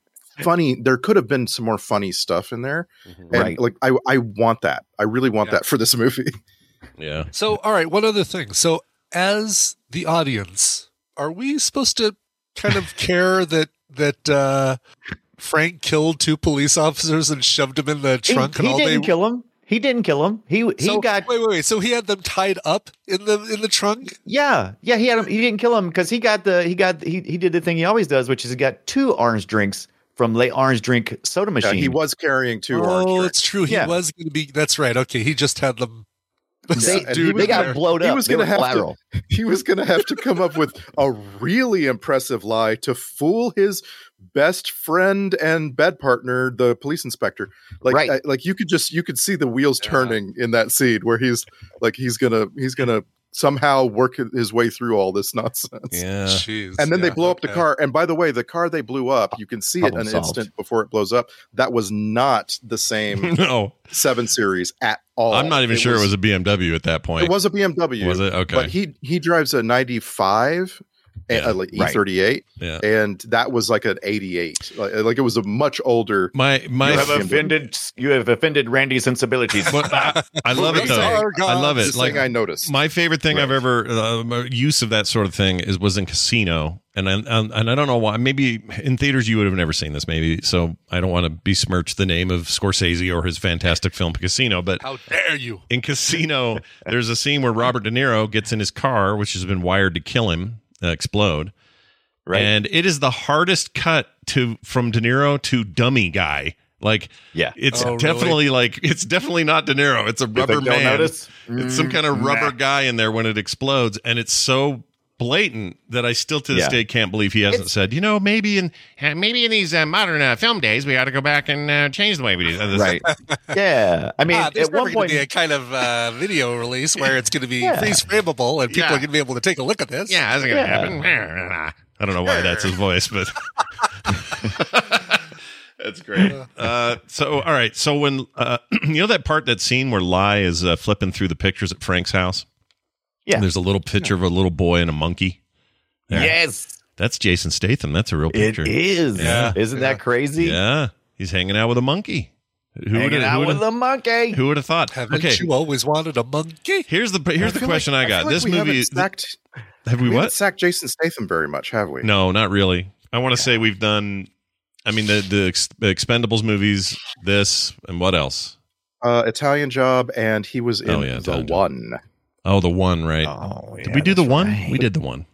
funny. There could have been some more funny stuff in there, and Right. like I I want that. I really want Yeah. that for this movie. Yeah. So, all right, one other thing. So, as the audience, are we supposed to kind of care that that uh, Frank killed two police officers and shoved them in the He, trunk and he all didn't they? kill him. He didn't kill him. He he so, got wait, wait, wait. So he had them tied up in the in the trunk. yeah yeah he had him. He didn't kill him because he got the he got he he did the thing he always does, which is he got two orange drinks from Le Orange Drink soda Yeah, machine. he was carrying two oh, orange drinks. it's true. He Yeah. was going to be. That's right. Okay, he just had them. They, and Dude, they got there. blowed He was gonna were have to- he was going to have to come up with a really impressive lie to fool his best friend and bed partner, the police inspector. Like, Right. I- like you could just you could see the wheels turning in that scene where he's like he's gonna he's gonna somehow work his way through all this nonsense. Yeah. Jeez. And then they blow up the okay. car. And by the way, the car they blew up, you can see it Problem an solved. instant before it blows up. That was not the same No. seven series at all. I'm not even sure it was a BMW at that point. It was a BMW. Was it? Okay. But he he drives a 95 and, Yeah. uh, like E38, Yeah. and that was like an 88. Like, like it was a much older. My my You have offended. You have offended Randy's sensibilities. But I, I love it though. I love it. Like I noticed. my favorite thing I've ever uh, use of that sort of thing is was in Casino, and I, and and I don't know why. Maybe in theaters you would have never seen this. Maybe so. I don't want to besmirch the name of Scorsese or his fantastic film Casino, but How dare you? in Casino, there's a scene where Robert De Niro gets in his car, which has been wired to kill him, Uh, explode. Right. And it is the hardest cut to from De Niro to dummy guy. Like, Yeah. it's Oh, really? definitely like it's definitely not De Niro. It's a rubber think they'll man. notice? It's some mm, kind of rubber guy in there when it explodes, and it's so blatant that I still to this Yeah. day can't believe he hasn't said, you know, maybe in uh, maybe in these uh, modern uh, film days we ought to go back and uh, change the way we do this. right. Yeah. I mean, Ah, at one going point, to be a kind of uh, video release where it's going to be Yeah. freeze frameable and people Yeah. are going to be able to take a look at this. Yeah, that's gonna happen. I don't know why that's his voice, but that's great. Uh, so, all right. So when uh, you know that part, that scene where Lai is uh, flipping through the pictures at Frank's house. Yeah. there's a little picture of a little boy and a monkey. Yeah. yes, That's Jason Statham. That's a real it picture. is. Yeah. Isn't that crazy? Yeah, he's hanging out with a monkey. Who Hanging would've- out who with a monkey. Who would have thought? Haven't okay, you always wanted a monkey? here's the here's the question like- I got. feel like this we movie haven't sacked, have we we haven't what? sacked Jason Statham very much, have we? No, not really. I want to say we've done. I mean, the the Ex- Expendables movies, this, and what else? Uh, Italian Job, and he was in Oh, yeah, the Italian Job. One. Oh, the one, right? Oh, did we do the one? right. We did the one.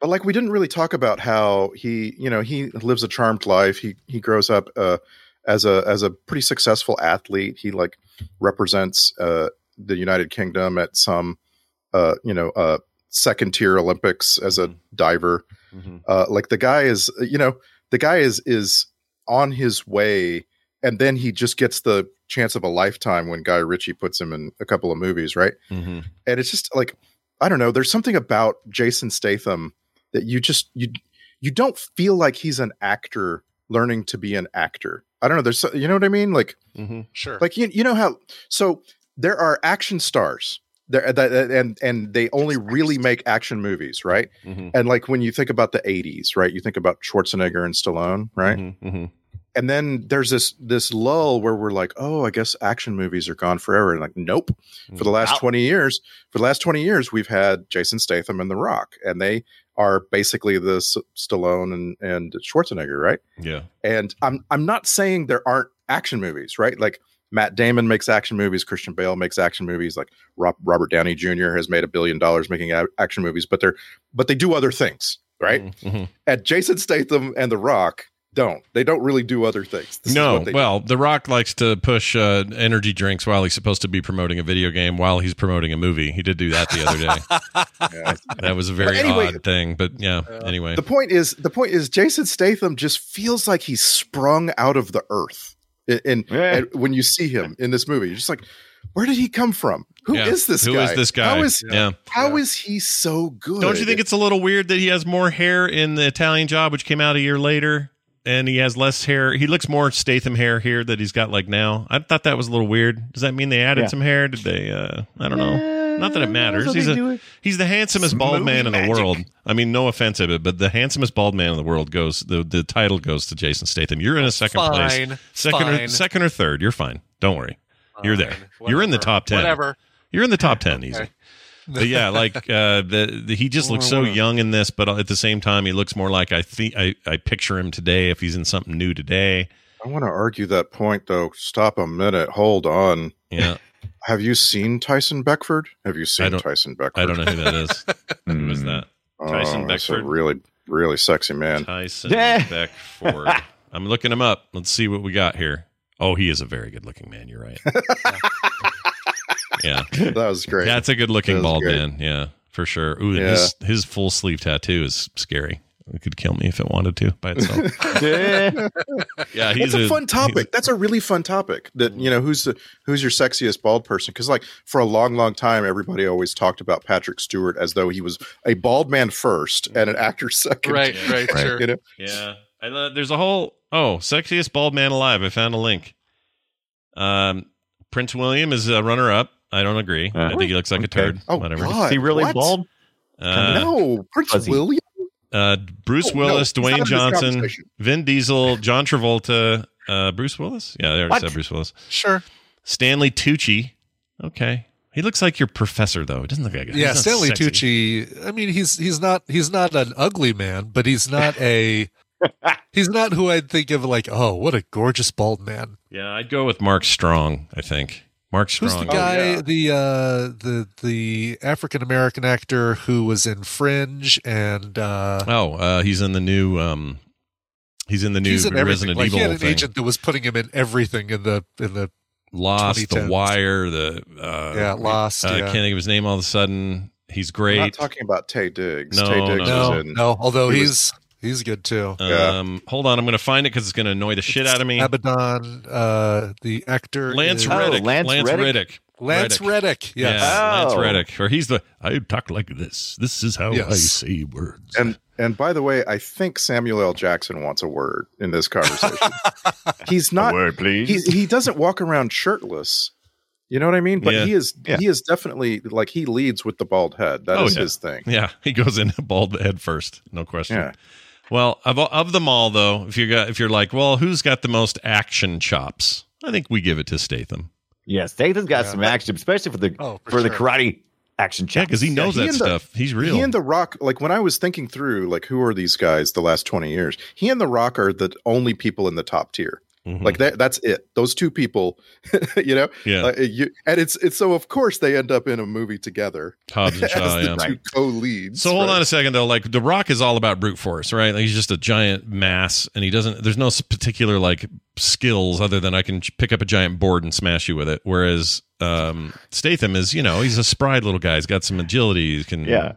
But like, we didn't really talk about how he, you know, he lives a charmed life. He he grows up uh, as a as a pretty successful athlete. He like represents uh, the United Kingdom at some, uh, you know, uh, second tier Olympics as a diver. Uh, like the guy is, you know, the guy is is on his way, and then he just gets the chance of a lifetime when Guy Ritchie puts him in a couple of movies, right? Mm-hmm. and it's just like I don't know. There's something about Jason Statham that you just you you don't feel like he's an actor learning to be an actor. I don't know. There's you know what I mean? Like Mm-hmm. Sure. like you you know how so there are action stars there that and and they only really make action movies, right? Mhm. And like when you think about the 80s, right? You think about Schwarzenegger and Stallone, right? Mm-hmm. and then there's this this lull where we're like, oh, I guess action movies are gone forever. And like, nope. For the last Wow. twenty years, for the last twenty years, we've had Jason Statham and The Rock, and they are basically the S- Stallone and and Schwarzenegger, right? Yeah. And I'm I'm not saying there aren't action movies, right? Like Matt Damon makes action movies, Christian Bale makes action movies, like Rob, Robert Downey Jr. has made a billion dollars making a- action movies, but they're but they do other things, right? Mhm. And Jason Statham and The Rock don't. They don't really do other things. This is No, what they do. well, The Rock likes to push uh, energy drinks while he's supposed to be promoting a video game while he's promoting a movie. He did do that the other day. Yeah. that was a very anyway- odd thing, but yeah. Anyway, the point is the point is Jason Statham just feels like he's sprung out of the earth. And, and- Yeah. and when you see him in this movie, you're just like, where did he come from? Who is Yeah. this Who guy? is this guy? How is yeah. how is he so good? Don't you think it's a little weird that he has more hair in the Italian Job, which came out a year later, and he has less hair? He looks more Statham hair here that he's got like now. I thought that was a little weird. Does that mean they added Yeah. some hair? Did they? uh I don't know. Not that it matters. He's a he's the handsomest bald Smooth man in the world. I mean, no offense of it, but the handsomest bald man in the world goes. The the title goes to Jason Statham. You're in a second place, Fine. second or second or third. You're fine. Don't worry. You're there. Fine. You're in the top ten. Whatever. You're in the top ten, easy. Okay. But yeah, like uh, the, the he just looks so young in this, but at the same time, he looks more like I think I, I picture him today if he's in something new today. I want to argue that point though. Stop a minute. Hold on. Yeah, Have you seen Tyson Beckford? Have you seen Tyson Beckford? I don't know who that is. Who is that? Oh, Tyson that's a Beckford? really, really sexy man. Tyson Yeah. Beckford. I'm looking him up. Let's see what we got here. Oh, he is a very good looking man. You're right. Yeah, That was great. that's a good looking bald great. man. Yeah, for sure. Ooh, Yeah. his his full sleeve tattoo is scary. It could kill me if it wanted to by itself. Yeah. yeah, he's That's a, fun he's- topic. That's a really fun topic. That you know, who's the who's your sexiest bald person? Because like for a long, long time, everybody always talked about Patrick Stewart as though he was a bald man first and an actor second. Right, right, sure. You know, Yeah, I love, there's a whole oh sexiest bald man alive. I found a link. Um, Prince William is a runner up. I don't agree. I Uh-huh. think he looks like a turd. Oh, Whatever. God. Is he really What? bald? Uh, no, Prince Fuzzy. William. Uh, Bruce Oh, no, Willis, he's Dwayne Johnson. Vin Diesel, John Travolta, uh, Bruce Willis. Yeah, I already What? said Bruce Willis. Sure. Stanley Tucci. Okay, he looks like your professor though. He doesn't look like a Yeah, Stanley sexy. Tucci. I mean, he's he's not he's not an ugly man, but he's not a he's not who I'd think of like, oh, what a gorgeous bald man. Yeah, I'd go with Mark Strong. I think Mark Strong. Who's Strong. the guy? yeah. The uh, the the African American actor who was in Fringe and uh, Oh, uh, he's in the new. Um, he's in the new he's in everything. Resident Like Evil he had an thing. agent that was putting him in everything in the in the Lost, The Wire, the uh, yeah Lost. uh, I yeah. can't think of his name all of a sudden. He's great. We're not talking about Taye Diggs. No, Taye Diggs no. no, in. no. Although he he's he's good too. Yeah. Um, hold on, I'm going to find it because it's going to annoy the shit out of me. Abaddon, uh, the actor Lance is- Oh, Reddick. Lance Lance Reddick? Reddick. Lance Reddick. Yes. Yeah, Lance Oh. Reddick. Or he's the I talk like this. This is how I say words. And and by the way, I think Samuel L. Jackson wants a word in this conversation. He's not. Word, please. He he doesn't walk around shirtless. You know what I mean? But Yeah. he is Yeah. he is definitely like he leads with the bald head. That Oh, is yeah. his thing. yeah, he goes in bald head first, no question. Yeah. Well, of of them all, though, if you got if you're like, well, who's got the most action chops? I think we give it to Statham. Yeah, Statham's got Yeah. some action, especially for the Oh, for, for the sure. karate action Yeah, chops. because he knows he that and the- stuff. He's real. He and The Rock, like when I was thinking through, like who are these guys the last twenty years? He and The Rock are the only people in the top tier. Mhm. Like that, that's it. Those two people, you know. yeah, Uh, you, and it's it's so of course they end up in a movie together Hobbs and as Shaw. the Yeah. two co-leads. So hold right? on a second though. Like The Rock is all about brute force, right? Like he's just a giant mass, and he doesn't. There's no particular like skills other than I can pick up a giant board and smash you with it. Whereas um, Statham is, you know, he's a spry little guy. He's got some agility. He can. yeah,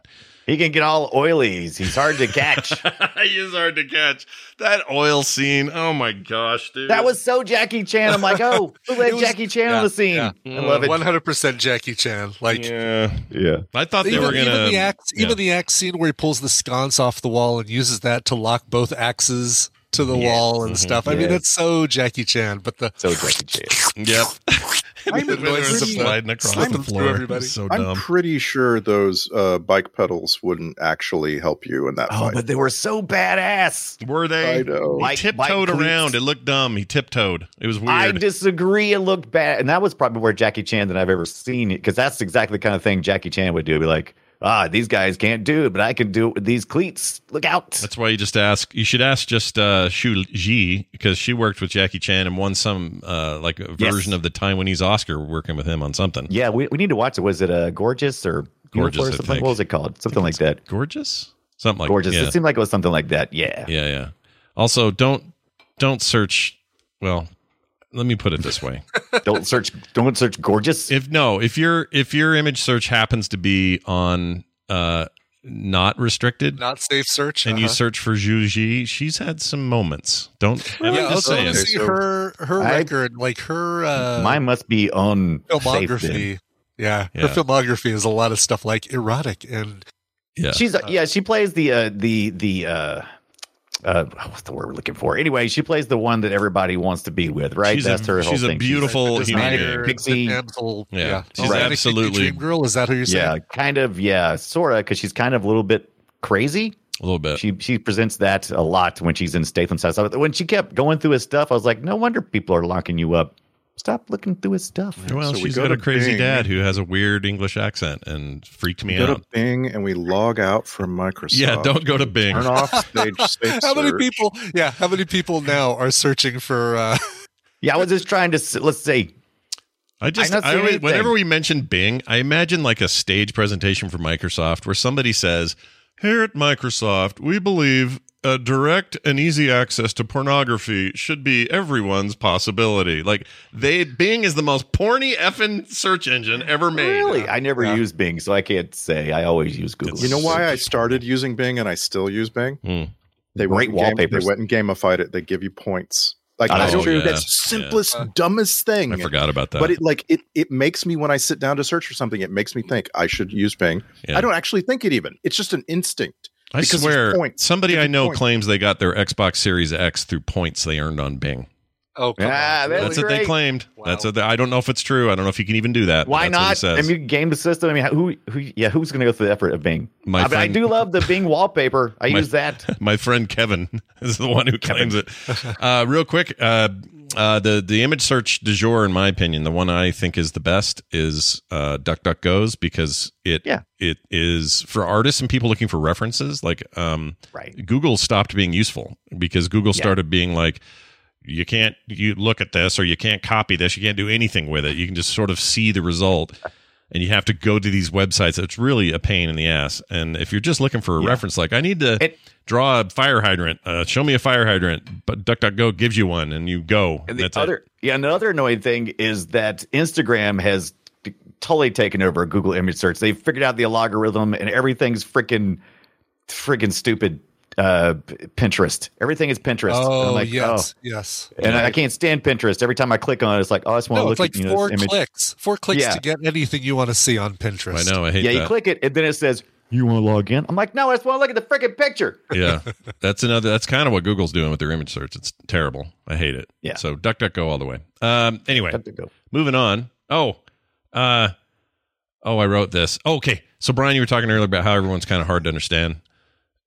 he can get all oily. He's, he's hard to catch. he is hard to catch. That oil scene. Oh my gosh, dude. that was so Jackie Chan. I'm like, oh, who let was- Jackie Chan yeah, on the scene? yeah. I love it. One hundred percent Jackie Chan. Like Yeah, Yeah, I thought they even, were gonna. even the axe, yeah. even the axe scene where he pulls the sconce off the wall and uses that to lock both axes to the Yes. wall and Mhm. stuff. I mean, it's so Jackie Chan. But the so Jackie Chan. Yep. I'm When pretty- sliding across I'm the floor. everybody. So I'm pretty sure those uh, bike pedals wouldn't actually help you in that Oh, fight. but they were so badass. Were they? I know. He Bike- tiptoed bike around. cleats. It looked dumb. He tiptoed. It was weird. I disagree. It looked bad, and that was probably where Jackie Chan that I've ever seen it because that's exactly the kind of thing Jackie Chan would do. Be like, ah, these guys can't do it, but I can do it with these cleats. Look out! That's why you just ask. You should ask just uh, Shu Qi because she worked with Jackie Chan and won some uh, like a Yes. version of the Taiwanese Oscar working with him on something. yeah, we, we need to watch it. Was it uh, gorgeous or Gorgeous, or something? What was it called? Something like that. Gorgeous, something like gorgeous. Yeah, It seemed like it was something like that. Yeah. yeah, yeah. Also, don't don't search. Well, let me put it this way: don't search. Don't search gorgeous. if no, if your if your image search happens to be on uh, not restricted. not safe search. and you uh-huh. search for Shu Qi, she's had some moments. Don't. I'm yeah, I just was saying. see her her I- record, like her uh, Mine must be on filmography. Yeah, Yeah. her filmography is a lot of stuff like erotic and Yeah. She's uh, yeah, she plays the uh the the uh uh what's the word we're looking for? Anyway, she plays the one that everybody wants to be with, right? She's a- That's her whole she's a thing. beautiful the human designer, being. Pixie. damsel. Yeah, Yeah, she's Oh, Manic absolutely- Dream girl. Is that who you're saying? yeah, kind of, yeah, sorta, because she's kind of a little bit crazy. a little bit. She she presents that a lot when she's in Statham's house. When she kept going through his stuff, I was like, no wonder people are locking you up. Stop looking through his stuff. well, So we she's go got a crazy Bing. dad who has a weird English accent and freaked me We go out. to Bing and we log out from Microsoft. Yeah, don't go to Bing. Turn off stage safe How many people? Yeah, how many people now are searching for? uh Yeah, I was just trying to let's say I just, I'm not I seeing always, whenever we mention Bing, I imagine like a stage presentation for Microsoft where somebody says, "Here at Microsoft, we believe a direct and easy access to pornography should be everyone's possibility." Like they, Bing is the most porny effing search engine ever made. really, I never use Bing, so I can't say. I always use Google. You know why I started using Bing and I still use Bing? Hmm. They Great went and game- They went and gamified it. They give you points. Like Oh, I don't yeah, that's the simplest, dumbest thing. I forgot about that. But it like it it makes me when I sit down to search for something, it makes me think I should use Bing. Yeah. I don't actually think it even. It's just an instinct. I swear, somebody I know points. claims they got their Xbox Series X through points they earned on Bing. Oh, come Ah, on. that That's was what they claimed. Wow. That's what they, I don't know if it's true. I don't know if you can even do that. Why that's not? they- I don't know if it's true. I don't know if you can even do that. I don't know if you can even do that. but Why that's what it says. I mean, game the system. I mean, who, who, yeah, who's going to go through the effort of Bing? My I, mean, I do love the Bing wallpaper. I My- use that. My friend Kevin is the one who claims it. Uh, real quick, uh, uh, the the image search du jour, in my opinion, the one I think is the best is uh, DuckDuckGo's because it Yeah. it is for artists and people looking for references. Like um, Right. Google stopped being useful because Google Yeah. started being like. You can't you look at this or you can't copy this. You can't do anything with it. You can just sort of see the result and you have to go to these websites. It's really a pain in the ass. And if you're just looking for a Yeah. reference, like I need to It- draw a fire hydrant, uh, show me a fire hydrant, but DuckDuckGo gives you one, and you go. And the That's other, it. yeah, another annoying thing is that Instagram has totally taken over Google image search. They've figured out the algorithm, and everything's freaking, freaking stupid. Uh, Pinterest. Everything is Pinterest. And I'm Oh, like, yes, yes. oh. And I can't stand Pinterest. Every time I click on it, it's like, oh, I just want to No, look it's like at you know, four image. clicks. Four clicks Yeah. to get anything you want to see on Pinterest. I know. I hate it. Yeah, you click it, and then it says, "You want to log in?" I'm like, "No, I just want to look at the freaking picture." yeah, that's another. That's kind of what Google's doing with their image search. It's terrible. I hate it. Yeah. So DuckDuckGo all the way. Um. Anyway, DuckDuckGo. moving on. Oh, uh, oh, I wrote this. Oh, okay. So Brian, you were talking earlier about how everyone's kind of hard to understand,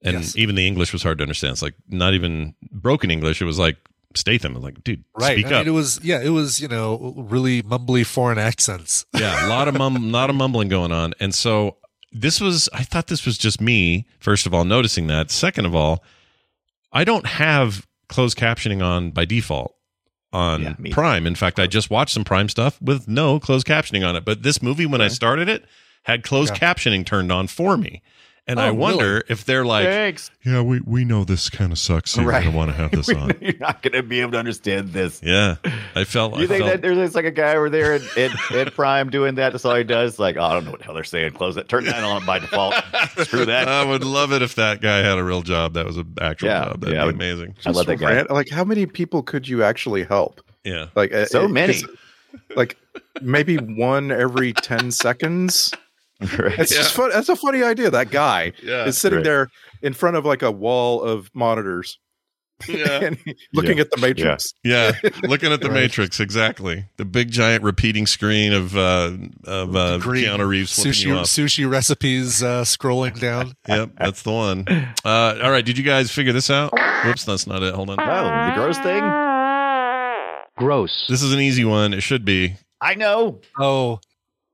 and Yes. even the English was hard to understand. It's like not even broken English. It was like Statham. I was like, dude, Right. speak I mean, up. it was yeah, it was, you know, really mumbly foreign accents. yeah, a lot of mum, lot of mumbling going on, and so this was. I thought this was just me. First of all, noticing that. Second of all, I don't have closed captioning on by default on Yeah, Prime. In fact, I just watched some Prime stuff with no closed captioning on it. But this movie, when I started it, had closed Yeah. captioning turned on for me. And Oh, I wonder if they're like, Thanks. yeah, we, we know this kind of sucks. So Right. we don't want to have this on. You're not going to be able to understand this. yeah, I felt. You I think felt, that there's like a guy over there at, at, at Prime doing that? That's all he does. Like, oh, I don't know what the hell they're saying. Close it. Turn that on by default. Screw that. I would love it if that guy had a real job. That was an actual Yeah, job. That'd yeah, be I would- amazing. I love that guy. Rant- Like, how many people could you actually help? Yeah. Like, uh, So it- many. Like, maybe one every ten seconds. Right. It's just fun. That's a funny idea. That guy Yeah. is sitting Right. there in front of like a wall of monitors Yeah. looking Yeah. at the Matrix. Yeah. Looking at the Right. Matrix, exactly. The big giant repeating screen of uh of uh Green Keanu Reeves flipping sushi you off. sushi recipes uh, scrolling down. Yep, that's the one. Uh all right, did you guys figure this out? Whoops, that's not it. Hold on. Oh, the gross thing? Gross. This is an easy one. It should be. I know. Oh,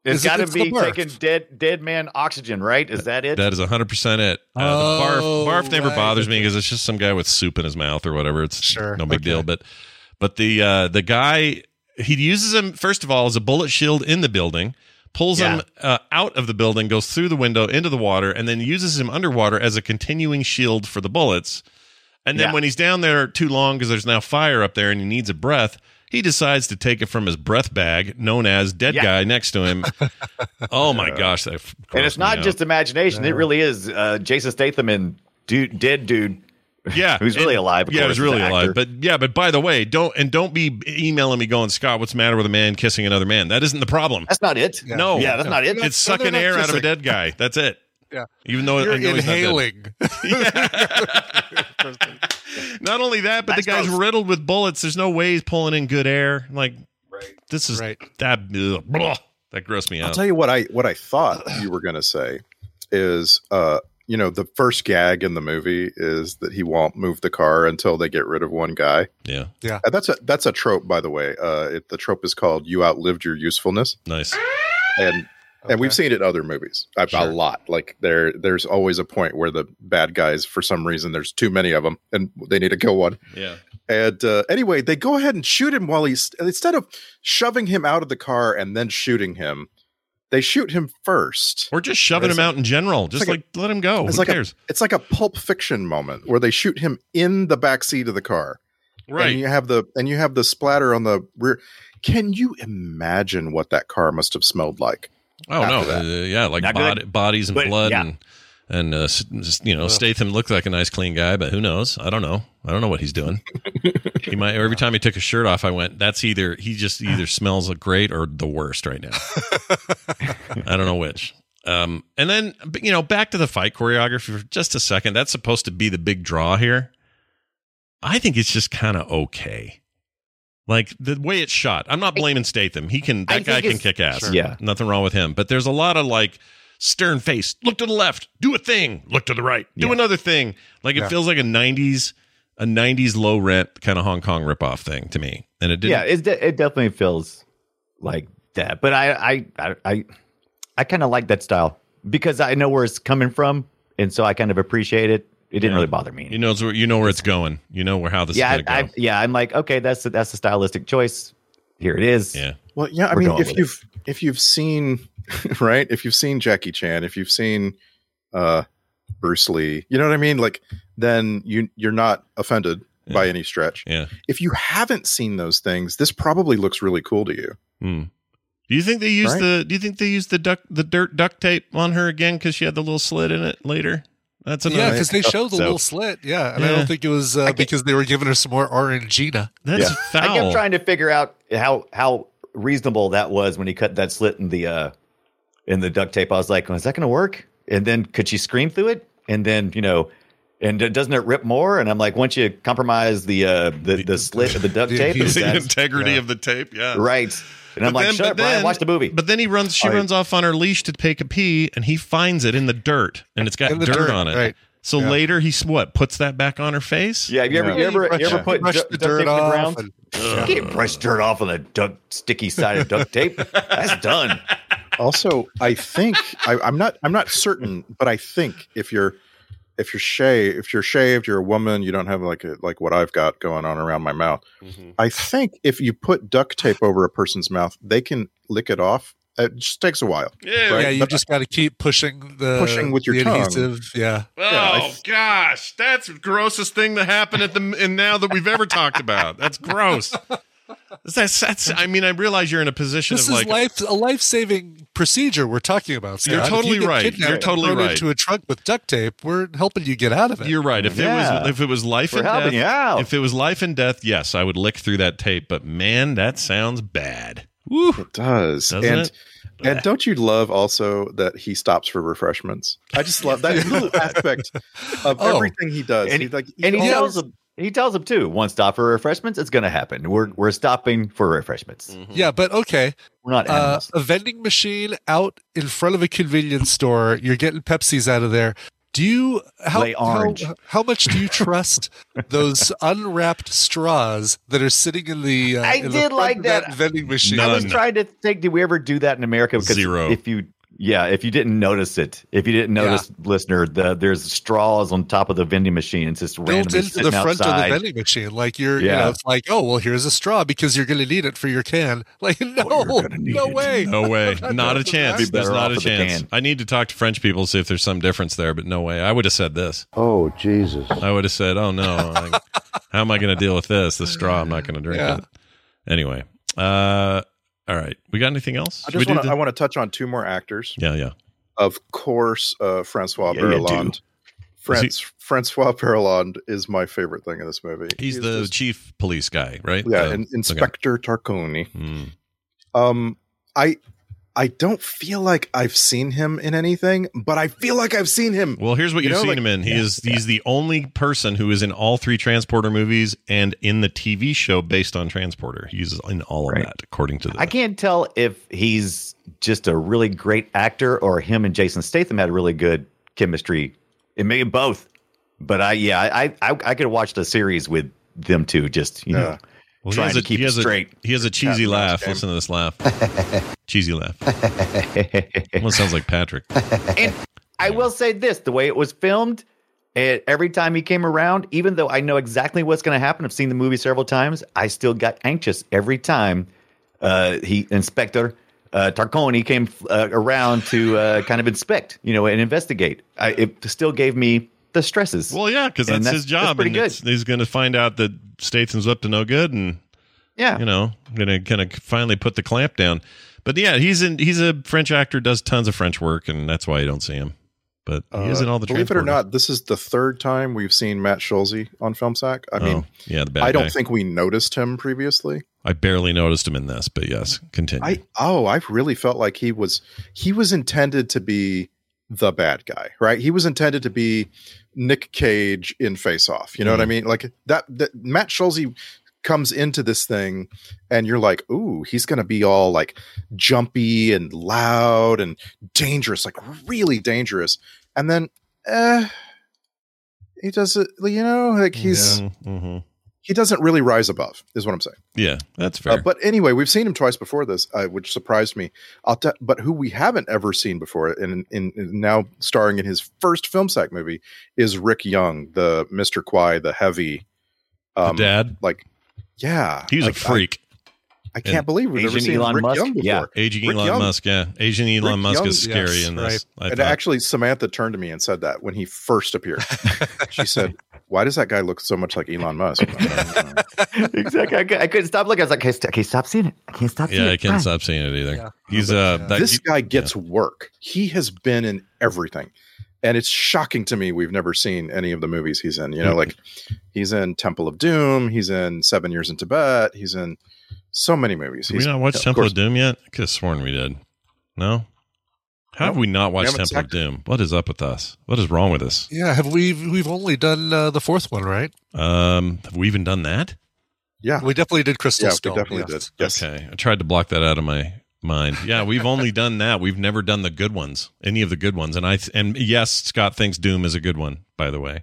It's Is got to it's be taking dead dead man oxygen, right? Is that it? That is 100% it. Uh, Oh, the barf, barf never right. bothers me because it's just some guy with soup in his mouth or whatever. It's Sure, no big okay. deal. But but the uh, the guy he uses him first of all as a bullet shield in the building, pulls him uh, out of the building, goes through the window into the water, and then uses him underwater as a continuing shield for the bullets. And then Yeah. when he's down there too long because there's now fire up there and he needs a breath, he decides to take it from his breath bag, known as dead Yeah. guy next to him. oh my gosh, that and it's grossed me not out. just imagination. It really is uh, Jason Statham and dude, dead dude. yeah, who's really and- alive, of Yeah, course, who's really alive. But yeah, but by the way, don't and don't be emailing me going, Scott, what's the matter with a man kissing another man? That isn't the problem. That's not it. Yeah. No, Yeah, that's not it. It's not- sucking they're not air out of a dead guy. That's it. Yeah. Even though you're I know he's not dead. inhaling. Not only that, but That's the guy's gross. riddled with bullets. There's no way he's pulling in good air. Like, this is Right. that. ugh, blah, that grossed me out. I'll tell you what I what I thought you were going to say is uh you know the first gag in the movie is that he won't move the car until they get rid of one guy. Yeah, Uh, that's a that's a trope by the way. Uh it, the trope is called you outlived your usefulness nice. and and we've seen it in other movies a, a lot. Like there there's always a point where the bad guys for some reason there's too many of them and they need to kill one. Yeah, And uh, anyway, they go ahead and shoot him while he's instead of shoving him out of the car and then shooting him, they shoot him first. or just shoving It's him out in general. Just like like, let him go. It's Who like cares? a it's like a pulp fiction moment where they shoot him in the back seat of the car. right. And you have the and you have the splatter on the rear. Can you imagine what that car must have smelled like? Oh no, that. uh, yeah, like bod- bodies and But, blood yeah. and and uh, just, you know Statham looked like a nice clean guy, but who knows? I don't know. I don't know what he's doing. he might every time he took his shirt off, I went, "That's either he just either smells great or the worst right now." I don't know which. Um, and then you know back to the fight choreography for just a second. That's supposed to be the big draw here. I think it's just kind of okay. Like the way it's shot. I'm not blaming Statham. He can I that guy can kick ass. Sure. Yeah. Nothing wrong with him. But there's a lot of like stern face. Look to the left. Do a thing. Look to the right. Do Yeah. another thing. Like it Yeah. feels like a 90s a 90s low rent kind of Hong Kong ripoff thing to me. And it didn't yeah, it, de- it definitely feels like that. But I I I I, I kind of like that style because I know where it's coming from, and so I kind of appreciate it. It didn't Yeah. really bother me. you know where you know where it's going. You know where how this yeah, is I, going to I, yeah, I'm like, okay, that's that's a stylistic choice. Here it is. Yeah. Well, yeah, I We're mean, if you've if you've seen right, if you've seen Jackie Chan, if you've seen uh Bruce Lee, you know what I mean? Like then you you're not offended by any stretch. Yeah. If you haven't seen those things, this probably looks really cool to you. Hmm. Do you think they used Right. the do you think they used the duck the dirt duct tape on her again cuz she had the little slit in it later? That's another Yeah, because they show the So- little slit. Yeah, and I don't think it was uh, because they were giving her some more Orangina. That's I foul. I kept trying to figure out how how reasonable that was when he cut that slit in the uh in the duct tape. I was like, is that going to work? And then could she scream through it? And then you know, and doesn't it rip more? And I'm like, once you compromise the uh the, the slit of the duct the tape, is the that- integrity of the tape, yeah. right? And I'm But like, then- shut but up, Brian, then- watch the movie. But then he runs. She All right. runs off on her leash to take a pee, and he finds it in the dirt, and it's got dirt, dirt, on it. right. So Yeah. later he what puts that back on her face. yeah, have you ever Yeah. you ever brush, you ever put brush du- the dirt in the off. ground? and- You can't brush dirt off on a duct sticky side of duct tape. That's done. Also, I think I, I'm not I'm not certain, but I think if you're if you're shaved, if you're shaved, you're a woman, you don't have like a, like what I've got going on around my mouth. Mm-hmm. I think if you put duct tape over a person's mouth, they can lick it off. It just takes a while. Yeah. Right. Yeah, you But- just got to keep pushing the Pushing with your the tongue. adhesive. Yeah, Oh Yeah, I th- gosh, that's the grossest thing that happened at the and now that we've ever talked about. That's gross. That's, that's I mean, I realize you're in a position this of is like life a life saving procedure we're talking about. Scott. You're If you totally right. You're totally thrown right. Into a trunk with duct tape, we're helping you get out of it. You're right. If it was if it was life We're and helping death, you out. if it was life and death, yes, I would lick through that tape. But man, that sounds bad. Woo. It does. Doesn't and it? and don't you love also that he stops for refreshments? I just love that little aspect of Oh. everything he does. And he, like, and he always- tells them he tells them too. One stop for refreshments. It's going to happen. We're we're stopping for refreshments. yeah, but okay. We're not Uh, a vending machine out in front of a convenience store. You're getting Pepsis out of there. Do you how Lay orange. How, how much do you trust those unwrapped straws that are sitting in the? Uh, I in the did front like of that. vending machine. None. I was trying to think, did we ever do that in America? Because Zero. If you, yeah, if you didn't notice it, if you didn't notice, listener, the, there's straws on top of the vending machine. It's just Built randomly into sitting the front outside. of the vending machine, like you're, you Yeah. know, it's like, oh well, here's a straw because you're going to need it for your can. Like, no, gonna no it. way, No way. Not a chance. Be There's not a chance. I need to talk to French people to see if there's some difference there, but no way. I would have said this. Oh, Jesus. I would have said, "Oh no, like, how am I going to deal with this? The straw, I'm not going to drink Yeah. it." Anyway, uh, all right. We got anything else? I Should just want to the- I want to touch on two more actors. yeah, yeah. Of course, uh, Francois Yeah, you do. Berléand. Franz, Francois Berléand is my favorite thing in this movie. He's the just- chief police guy, right? yeah, The- in, okay. Inspector Tarconi. Hmm. Um, I I don't feel like I've seen him in anything, but I feel like I've seen him. Well, here's what You you've know, seen like- him in. He is he's the only person who is in all three Transporter movies and in the TV show based on Transporter. He's in all of that, according to the. I can't tell if he's just a really great actor or him and Jason Statham had really good chemistry. It may be both, but I yeah I I, I could have watched a series with them two. Just you know, Yeah. Well, he trying has to a, keep he it has a- he has a cheesy Cat and mouse laugh. game. Listen to this laugh. cheesy laugh. Almost sounds like Patrick. and I will say this: the way it was filmed, it, every time he came around, even though I know exactly what's going to happen, I've seen the movie several times. I still got anxious every time uh, he Inspector uh, Tarconi came uh, around to uh, kind of inspect, you know, and investigate. I, it still gave me the stresses. Well, yeah, because And that's, his that's- that's job. pretty and good. He's going to find out that Statham's up to no good, and yeah, you know, going to kind of finally put the clamp down. But yeah, he's in. He's a French actor, does tons of French work, and that's why you don't see him. But he is in all the. Uh, Believe it or not, this is the third time we've seen Matt Schulze on Film Sack. I mean, oh, yeah, the bad I don't think we noticed him previously. I barely noticed him in this, but yes, continue. I oh, I really felt like he was he was intended to be the bad guy, right? He was intended to be Nick Cage in Face Off. You know what I Mm. mean? Like that. that Matt Schulze comes into this thing and you're like, ooh, he's gonna be all like jumpy and loud and dangerous, like really dangerous. And then eh, he does it, you know, like he's Yeah, mhm. He doesn't really rise above, is what I'm saying. Yeah, that's Uh, fair. but anyway, we've seen him twice before this, uh, which surprised me. I'll t- but who we haven't ever seen before, and now starring in his first film sack movie, is Ric Young, the Mister Kwai, the heavy um, the dad, Like, yeah, he's like, a freak. I, I can't And believe we've never seen Elon Ric Musk? Young before. Yeah. Aging Ric Elon Young- Musk, yeah. Asian Elon Ric Musk Young- is scary Yes, in this. right. And thought. actually, Samantha turned to me and said that when he first appeared. she said, "Why does that guy look so much like Elon Musk?" exactly. I, I couldn't stop looking. I was like, I can't, stop seeing it. I can't stop seeing yeah, it. I can't Why? stop seeing it either. Yeah. He's uh, that, this guy gets work. He has been in everything. And it's shocking to me we've never seen any of the movies he's in. You know, like he's in Temple of Doom, he's in Seven Years in Tibet, he's in so many movies. Did we He's, not watch of Temple course, of Doom yet? I could have sworn we did. No. How have No, we not watched haven't Temple of sacked it. Doom? What is up with us? What is wrong with us? Yeah, have we? We've only done uh, the fourth one, right? Um, have we even done that? Yeah, We definitely did Crystal yeah, we definitely yes. did. Yes. Okay, I tried to block that out of my mind. Yeah, we've only done that. We've never done the good ones, any of the good ones. And I th- and yes, Scott thinks Doom is a good one. By the way,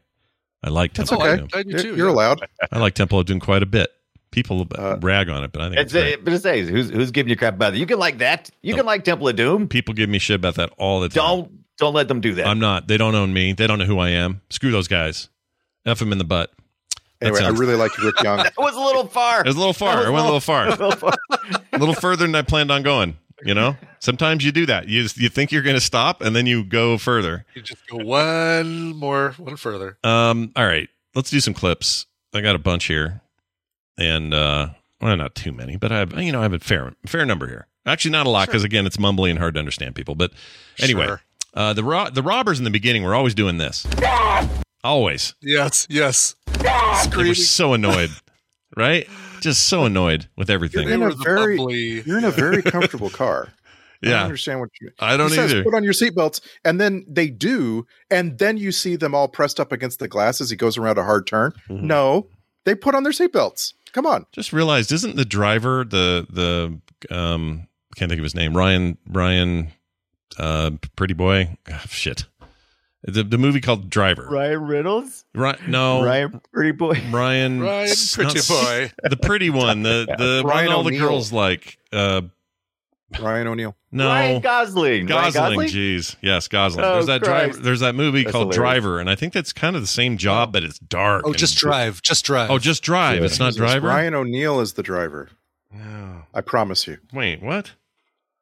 I like That's Temple okay. of Doom. I do You're, too. you're yeah. allowed. I like Temple of Doom quite a bit. People Uh, rag on it, but I think It's, it's great. but it says who's who's giving you crap about it. You can like that. You can like Temple of Doom. people give me shit about that all the time. Don't don't let them do that. I'm not. They don't own me. They don't know who I am. Screw those guys. F them in the butt. That Anyway, I really like Ric Young. that was a little far. It was a little far. That was I went a little far. a little far. a little further than I planned on going. You know, sometimes you do that. You you think you're going to stop, and then you go further. You just go one more, one further. Um. All right, let's do some clips. I got a bunch here, and uh, well, not too many, but I have you know I have a fair fair number here. Actually, not a lot because again, it's mumbly and hard to understand people. But anyway, Sure. uh, the ro- the robbers in the beginning were always doing this. Always. Yes, yes. They were so annoyed, right? Just so annoyed with They everything. in a very- bubbly- You're in a very comfortable car. I don't Yeah, understand what you I don't He says, either. Put on your seatbelts, and then they do, and then you see them all pressed up against the glass as he goes around a hard turn. Mhm. No, they put on their seatbelts. Come on. Just realized, isn't the driver the the um can't think of his name Ryan Ryan uh Pretty Boy? Ah, shit. The the movie called Driver. Ryan Reynolds, right no. Ryan Pretty Boy. Ryan Ryan, pretty not boy. the pretty one the the one Ryan all the girls like uh Ryan O'Neal. no Ryan Gosling. Ryan Gosling, jeez, yes, Gosling. Oh, there's that driver. Christ. There's that movie That's called hilarious. Driver, and I think that's kind of the same job, but it's dark. Oh, just drive. Just drive. Oh, just drive. Yeah. It's not Jesus, Driver. Ryan O'Neal is the driver. Oh. I promise you. Wait, what?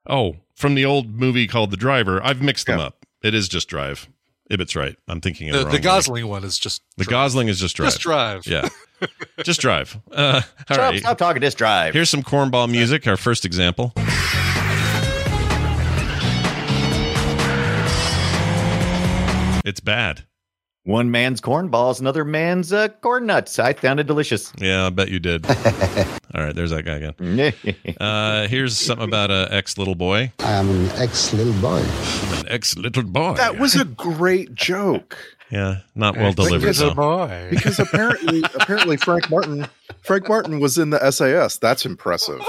Oh, from the old movie called The Driver. I've mixed them Yeah. up. It is just Drive. Ibbott's right. I'm thinking of the, the, wrong the movie. Gosling one is just The drive. Gosling is just Drive. Just drive. Yeah, just Drive. Uh, all Stop, right. stop talking. Just drive. Here's some cornball music. Our first example. It's bad. One man's cornballs, another man's uh, corn nuts. I found it delicious. Yeah, I bet you did. All right, there's that guy again. Uh, here's something about a ex little boy. I am an ex little boy. I'm an ex little boy. That was a great joke. yeah, not well delivered. Because though. boy. Because apparently apparently Frank Martin Frank Martin was in the SAS. That's impressive.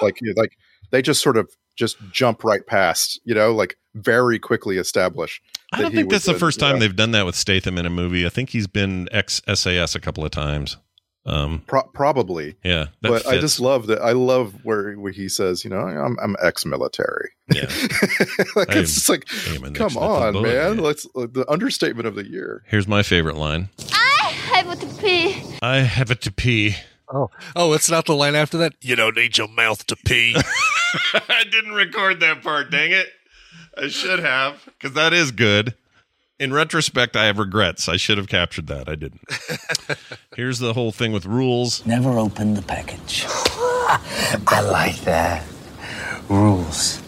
Like you- like they just sort of just jump right past, you know, like very quickly establish. I don't think that's the a- first time yeah. they've done that with Statham in a movie. I think he's been ex SAS a couple of times. Um, Pro- probably. yeah, that but I just love that. I love where, where he says, you know, I'm, I'm ex-military. Yeah. like I am- it's just like, I am an come on, boy. man. Let's the understatement of the year. Here's my favorite line. I have to pee. I have it to pee. Oh, oh, it's not the line after that. You don't need your mouth to pee. I didn't record that part. Dang it! I should have because that is good. In retrospect, I have regrets. I should have captured that. I didn't. Here's the whole thing with rules. Never open the package. I like that. Rules.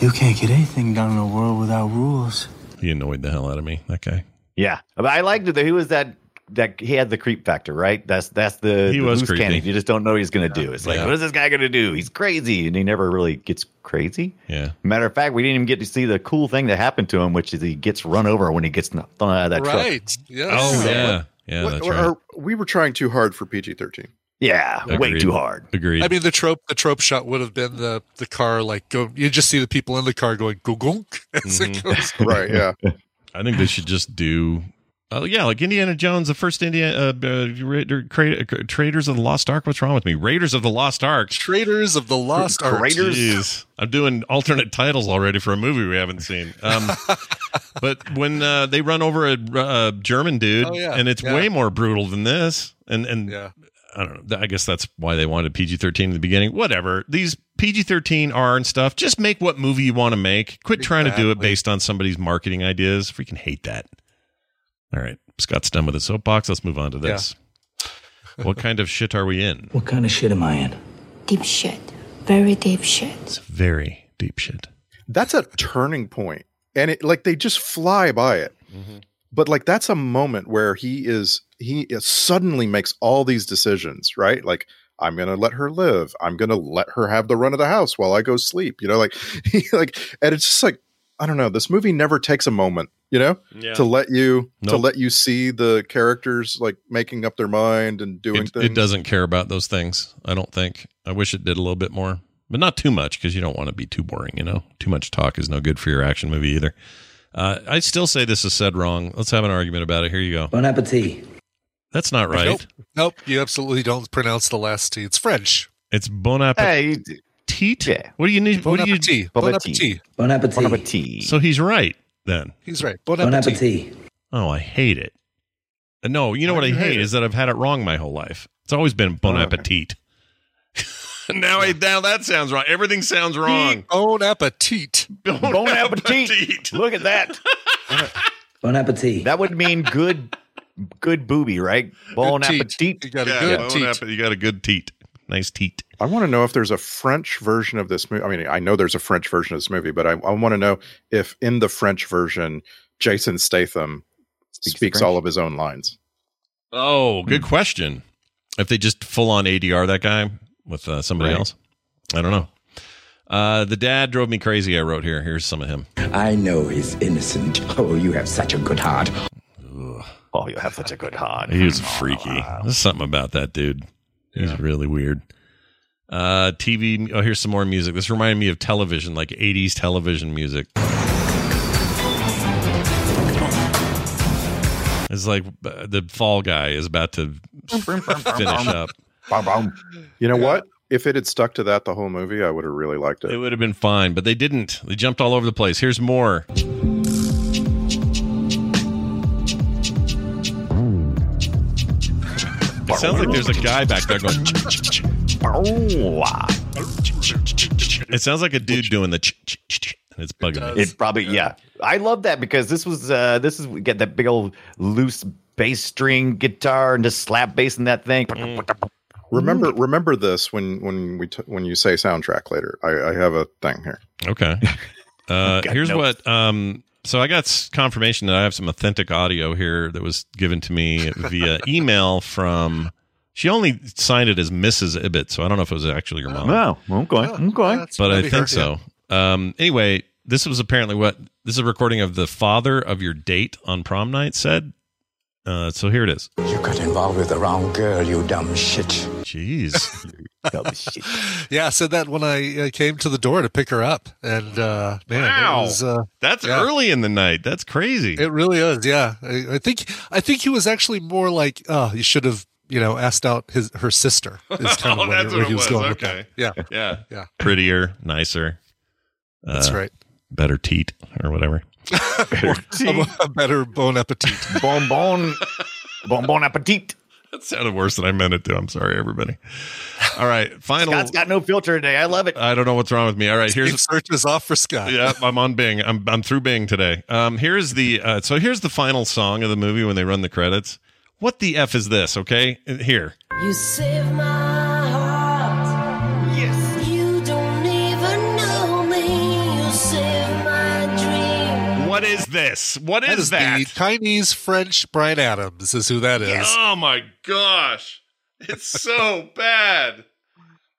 You can't get anything done in the world without rules. He annoyed the hell out of me. That guy. yeah, but I liked it. He was that? That he had the creep factor, right? That's that's the, He the was loose creepy. cannon. You just don't know what he's going to do. It's like, Yeah. what is this guy going to do? He's crazy, and he never really gets crazy. Yeah. Matter of fact, we didn't even get to see the cool thing that happened to him, which is he gets run over when he gets thrown out of that truck. right. Yes. Oh Yeah. yeah. Yeah. What- That's or- right. or we were trying too hard for PG-13. Yeah, way too hard. Agreed. I mean, the trope the trope shot would have been the the car like go. You just see the people in the car going go gonk as Mm-hmm. goes. Right, yeah. I think they should just do. Oh yeah, like Indiana Jones, the first Indiana uh, uh, Cra- uh, Traders of the Lost Ark. What's wrong with me? Raiders of the Lost Ark. Traders of the Lost Ark. Raiders? Jeez, I'm doing alternate titles already for a movie we haven't seen. Um, but when uh, they run over a uh, German dude, Oh, yeah, and it's yeah. way more brutal than this, and and Yeah. I don't know. I guess that's why they wanted PG-13 in the beginning. Whatever. These PG-13 are and stuff. Just make what movie you want to make. Quit trying to do it based on somebody's marketing ideas. Freaking hate that. All right, Scott's done with his soapbox. Let's move on to this. what kind of shit are we in? What kind of shit am I in? Deep shit. Very deep shit. It's very deep shit. That's a turning point. And it like they just fly by it. Mm-hmm. But like that's a moment where he is he is suddenly makes all these decisions, right? Like I'm going to let her live. I'm going to let her have the run of the house while I go sleep, you know, like he like and it's just like I don't know, this movie never takes a moment, you know, Yeah. to let you to let you see the characters like making up their mind and doing It, things. it doesn't care about those things. I don't think. I wish it did a little bit more, but not too much because you don't want to be too boring. You know, too much talk is no good for your action movie either. Uh, I still say this is said wrong Let's have an argument about it. Here you go. Bon appetit. That's not right. Nope. Nope. You absolutely don't pronounce the last T. It's French. It's bon appetit. Hey, yeah. What do you need? Bon What do you? appetit. Bon Bon appetit. appetit. Bon appetit. Bon appetit. So he's right then. He's right. Bon Bon appetit. appetit. Oh, I hate it. Uh, No, you know Why what I hate hate it? is that I've had it wrong my whole life. It's always been bon Oh, okay. appetit. now, I, now that sounds wrong. Everything sounds wrong. Bon appetit. Bon, Bon appetit. Look at that. Bon appetit. That would mean good, good booby, right? Bon Good teat. appetit. You got a Yeah, good bon teat. appe- you got a good teat. Nice teat. I want to know if there's a French version of this movie. I mean, I know there's a French version of this movie, but I, I want to know if in the French version, Jason Statham Speaks speaks, all of his own lines. Oh, good question. If they just full on ADR that guy with uh, somebody Right. else, I don't know. Uh, the dad drove me crazy. I wrote here. Here's some of him. I know he's innocent. Oh, you have such a good heart. Oh, you have such a good heart. He was freaky. There's something about that dude. He's really weird. Uh, TV. Oh, here's some more music. This reminded me of television, like 80s television music. It's like uh, the Fall Guy is about to finish up. You know what? If it had stuck to that the whole movie, I would have really liked It it. would have been fine, but they didn't. They jumped all over the place. Here's more. It sounds like there's a guy back there going. It sounds like a dude doing the. ch- ch- ch- ch, And it's bugging me. It probably yeah. I love that because this was uh this is we get that big old loose bass string guitar and just slap bass in that thing. Remember, remember this when when we t- when you say soundtrack later. I, I have a thing here. Okay. Uh, here's notes. what. Um, so I got confirmation that I have some authentic audio here that was given to me via email from. She only signed it as Mrs. Ibbott, so I don't know if it was actually your mom. No, okay, okay. That's but I think her, yeah. so. Um, anyway, this was apparently what this is a recording of the father of your date on prom night said. Uh, so here it is. You got involved with the wrong girl, you dumb shit. Jeez. Dumb shit. Yeah, I said that when I uh, came to the door to pick her up, and uh, man, Wow. was. Uh, That's Yeah. early in the night. That's crazy. it really is. Yeah, I, I think I think he was actually more like, oh, you should have, you know, asked out his her sister. Is kind Oh, where, that's where what he was was. going Okay. Yeah, yeah. Yeah. Prettier, nicer. that's uh, right. Better teat or whatever. a, a better bon appetit. bon bon bon bon appetit. That sounded worse than I meant it to. I'm sorry, everybody. All right. Final. Scott's got no filter today. I love it. I don't know what's wrong with me. All right. Here's Here's search is off for Scott. yeah, I'm on Bing. I'm I'm through Bing today. Um, here's the uh, so here's the final song of the movie when they run the credits. What the f is this? Okay, here. You save my this? What That is is that? the Chinese French Bryan Adams is who that is. Oh my gosh, it's so bad.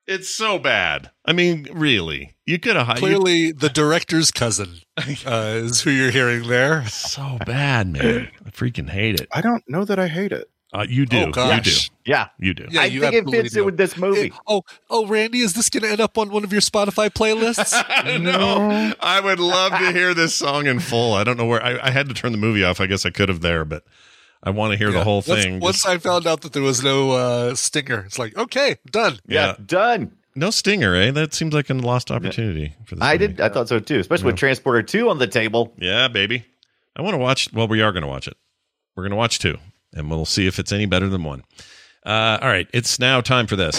It's so bad. I mean, really, you could have Clearly, the director's cousin uh, is who you're hearing there. so bad, man. I freaking hate it. I don't know that I hate it. Uh, you do. Oh, you do. Yeah. You do. Yeah, I you think it fits do. in with this movie. Oh, oh, Randy, is this going to end up on one of your Spotify playlists? no, I would love to hear this song in full. I don't know where I, I had to turn the movie off. I guess I could have there, but I want to hear the whole Once- thing. Once, Just- I found out that there was no uh, stinger, it's like, okay, done. Yeah, done. no stinger, eh? That seems like a lost opportunity for this. I movie. did. I thought so too, especially with Transporter 2 on the table. Yeah, baby. I want to watch. Well, we are going to watch it. We're going to watch two, and we'll see if it's any better than one. Uh, all right, it's now time for this.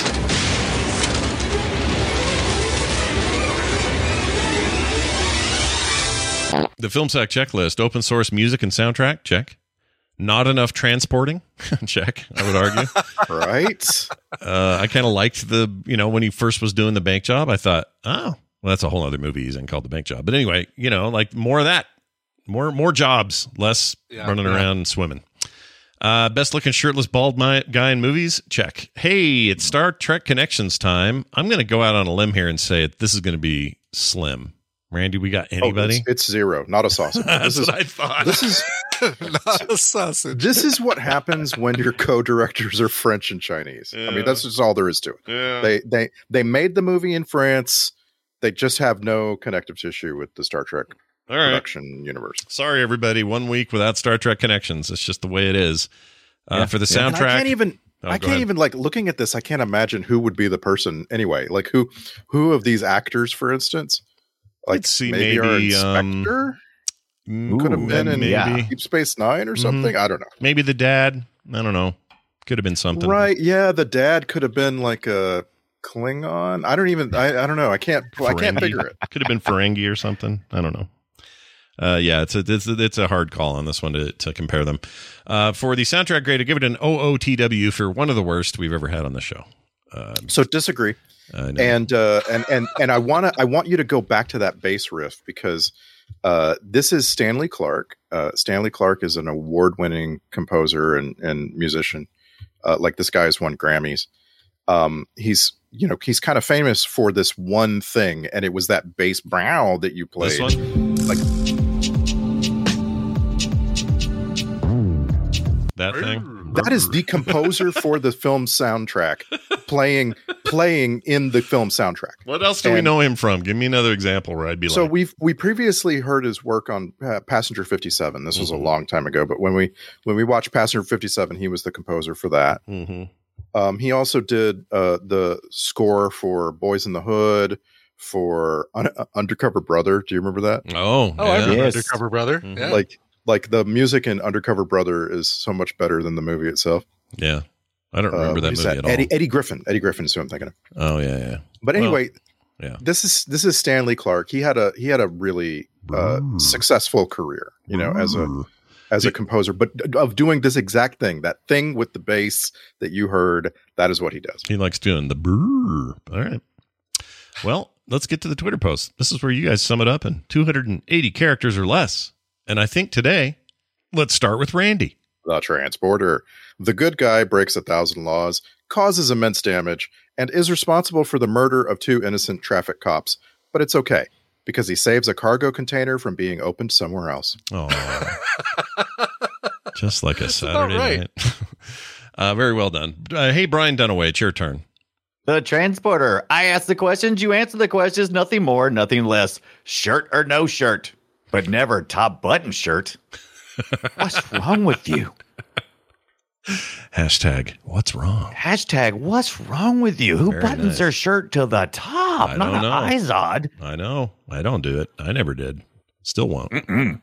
The film sack checklist: open source music and soundtrack. Check. Not enough transporting. check. I would argue. right? uh, I kind of liked the, you know, when he first was doing the bank job, I thought, oh, well, that's a whole other movie he's in called The Bank Job. But anyway, you know, like more of that, more more jobs, less Yeah, running yeah. around and swimming. Uh, best looking shirtless bald mi- guy in movies. Check. Hey, it's Star Trek Connections time. I'm going to go out on a limb here and say it, this is going to be slim. Randy, we got Oh, anybody? it's, it's zero, not a sausage. That's This is what I thought. this is Not a sausage. this is what happens when your co-directors are French and Chinese. I mean, that's just all there is to it. yeah. They they they made the movie in France. They just have no connective tissue with the Star Trek All right. production universe. Sorry, everybody. One week without Star Trek Connections. It's just the way it is. Uh, Yeah. For the And soundtrack, I can't even Oh, I can't ahead. even like looking at this. I can't imagine who would be the person anyway. Like who who of these actors, for instance, like Let's see, maybe, our maybe, um, inspector Mm, could have been in maybe. Deep Space Nine or something. I don't know. maybe the dad. I don't know. Could have been something. Right? Yeah, the dad could have been like a Klingon. I don't even. I, I don't know. I can't. I can't figure it. Could have been Ferengi or something. I don't know. Uh, yeah, it's a it's a, it's a hard call on this one to, to compare them. Uh, for the soundtrack grade, I give it an OOTW for one of the worst we've ever had on the show. Um, So disagree. I know. and uh, and and and I want to I want you to go back to that bass riff because uh, this is Stanley Clarke. Uh, Stanley Clarke is an award-winning composer and and musician. Uh, like this guy has won Grammys. Um, he's you know he's kind of famous for this one thing, and it was that bass brow that you played. this one, Like that thing. that is the composer for the film soundtrack playing playing in the film soundtrack. What else do we know him from? Give me another example where I'd be So like, we've we previously heard his work on uh, Passenger 57. This was a Mhm. long time ago, but when we when we watched Passenger 57, he was the composer for that. Mhm. Um, he also did uh, the score for Boys in the Hood, for Un- uh, Undercover Brother. Do you remember that? oh, Oh, I yeah. remember Yes. Undercover Brother. Mhm. Yeah. Like like the music in Undercover Brother is so much better than the movie itself. yeah. I don't remember Uh, that who's movie at all. Eddie, Eddie Griffin. Eddie Griffin is who I'm thinking of. Oh yeah, yeah. But Well, anyway, yeah. this is this is Stanley Clarke. He had a he had a really uh, successful career, you know, as a as a composer, but of doing this exact thing, that thing with the bass that you heard, that is what he does. He likes doing the brrr. All right. Well, let's get to the Twitter post. This is where you guys sum it up in 280 characters or less. And I think today, let's start with Randy. The transporter, the good guy breaks a thousand laws, causes immense damage, and is responsible for the murder of two innocent traffic cops. But it's okay because he saves a cargo container from being opened somewhere else. Oh, just like a Saturday right. night. uh, very well done. Uh, hey, Brian Dunaway, it's your turn. The transporter. I ask the questions, you answer the questions, nothing more, nothing less. Shirt or no shirt, but never top button shirt. What's wrong with you? Hashtag, what's wrong? Hashtag, what's wrong with you? Who Very buttons nice. their shirt to the top? I Not don't an know. Izod. I know. I don't do it. I never did. Still won't. Mm-mm.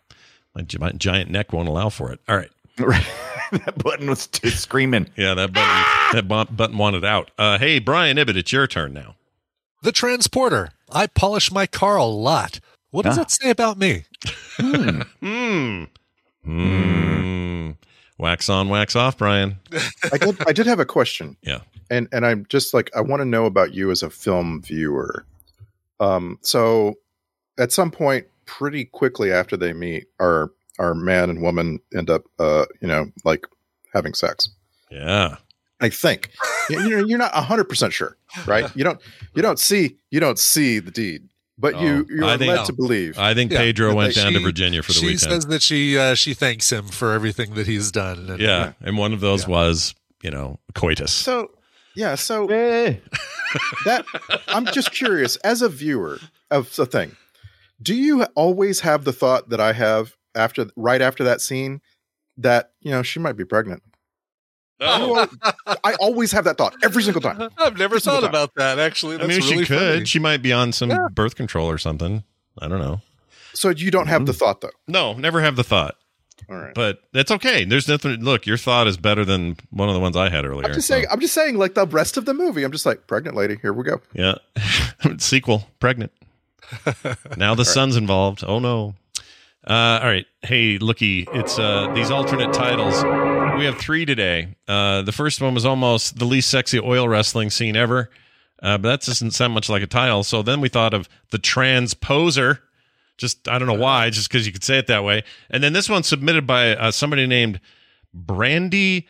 My, gi- giant neck won't allow for it. All right. that button was t- screaming. Yeah, that button, that bu- button wanted out. Uh, hey, Brian Ibbott, it's your turn now. The transporter. I polish my car a lot. What does Ah. that say about me? Hmm. Hmm. Wax on, wax off, Brian. I did I did have a question. Yeah. And and I'm just like I want to know about you as a film viewer. Um so at some point pretty quickly after they meet our our man and woman end up uh you know like having sex. Yeah. I think. You- You're you're not 100% sure, right? You don't you don't see you don't see the deed. But you you're I led think- to believe. I think Yeah, Pedro but went she- down to Virginia for the she weekend. She says that she uh, she thanks him for everything that he's done. And, yeah, and one of those Yeah. was, you know, coitus. so yeah, so Eh. that I'm just curious as a viewer of the thing. Do you always have the thought that I have after right after that scene that you know she might be pregnant? Oh. I always have that thought every single time. I've never Every thought about that. Actually, I That's mean, she could. funny. She might be on some Yeah. birth control or something. I don't know. So you don't have the thought though. No, never have the thought. All right. But that's okay. There's nothing. Look, your thought is better than one of the ones I had earlier. I'm just so, saying. I'm just saying. Like the rest of the movie, I'm just like pregnant lady. Here we go. yeah. Sequel, pregnant. now the son's involved. Oh no. Uh, all right. Hey, looky, it's uh, these alternate titles. We have three today. Uh, the first one was almost the least sexy oil wrestling scene ever, uh, but that doesn't sound much like a title. So then we thought of the transposer. Just I don't know why, just because you could say it that way. And then this one submitted by uh, somebody named Brandy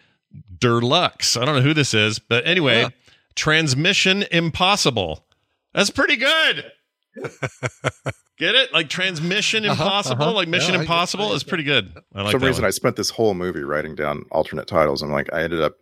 Derlux. I don't know who this is, but anyway, Yeah. transmission impossible. That's pretty good. Get it? Like transmission impossible, uh-huh. like Mission Yeah, Impossible is pretty good. I like For some reason, one. I spent this whole movie writing down alternate titles. and like, I ended up,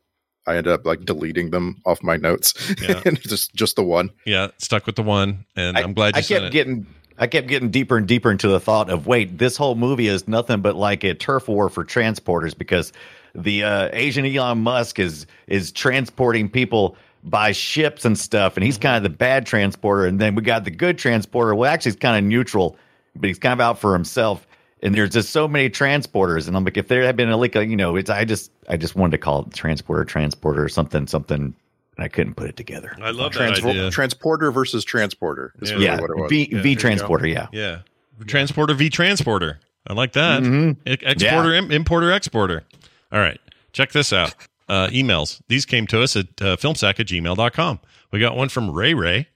I ended up like deleting them off my notes, Yeah. and just just the one. yeah, stuck with the one, and I, am glad you I kept it. getting I kept getting deeper and deeper into the thought of wait, this whole movie is nothing but like a turf war for transporters because the uh, Asian Elon Musk is is transporting people by ships and stuff, and he's kind of the bad transporter, and then we got the good transporter. Well, actually, he's kind of neutral, but he's kind of out for himself. And there's just so many transporters, and I'm like, if there had been a like, you know, it's I just I just wanted to call it transporter, transporter, or something, something, and I couldn't put it together. I love that idea. transporter versus transporter is Yeah. really yeah, what it was. V Yeah, V transporter, yeah. Yeah, transporter v transporter. I like that. Mhm. E- Exporter, im- importer, exporter. All right, check this out. Uh, emails. These came to us at uh, filmsack at gmail.com. We got one from Ray Ray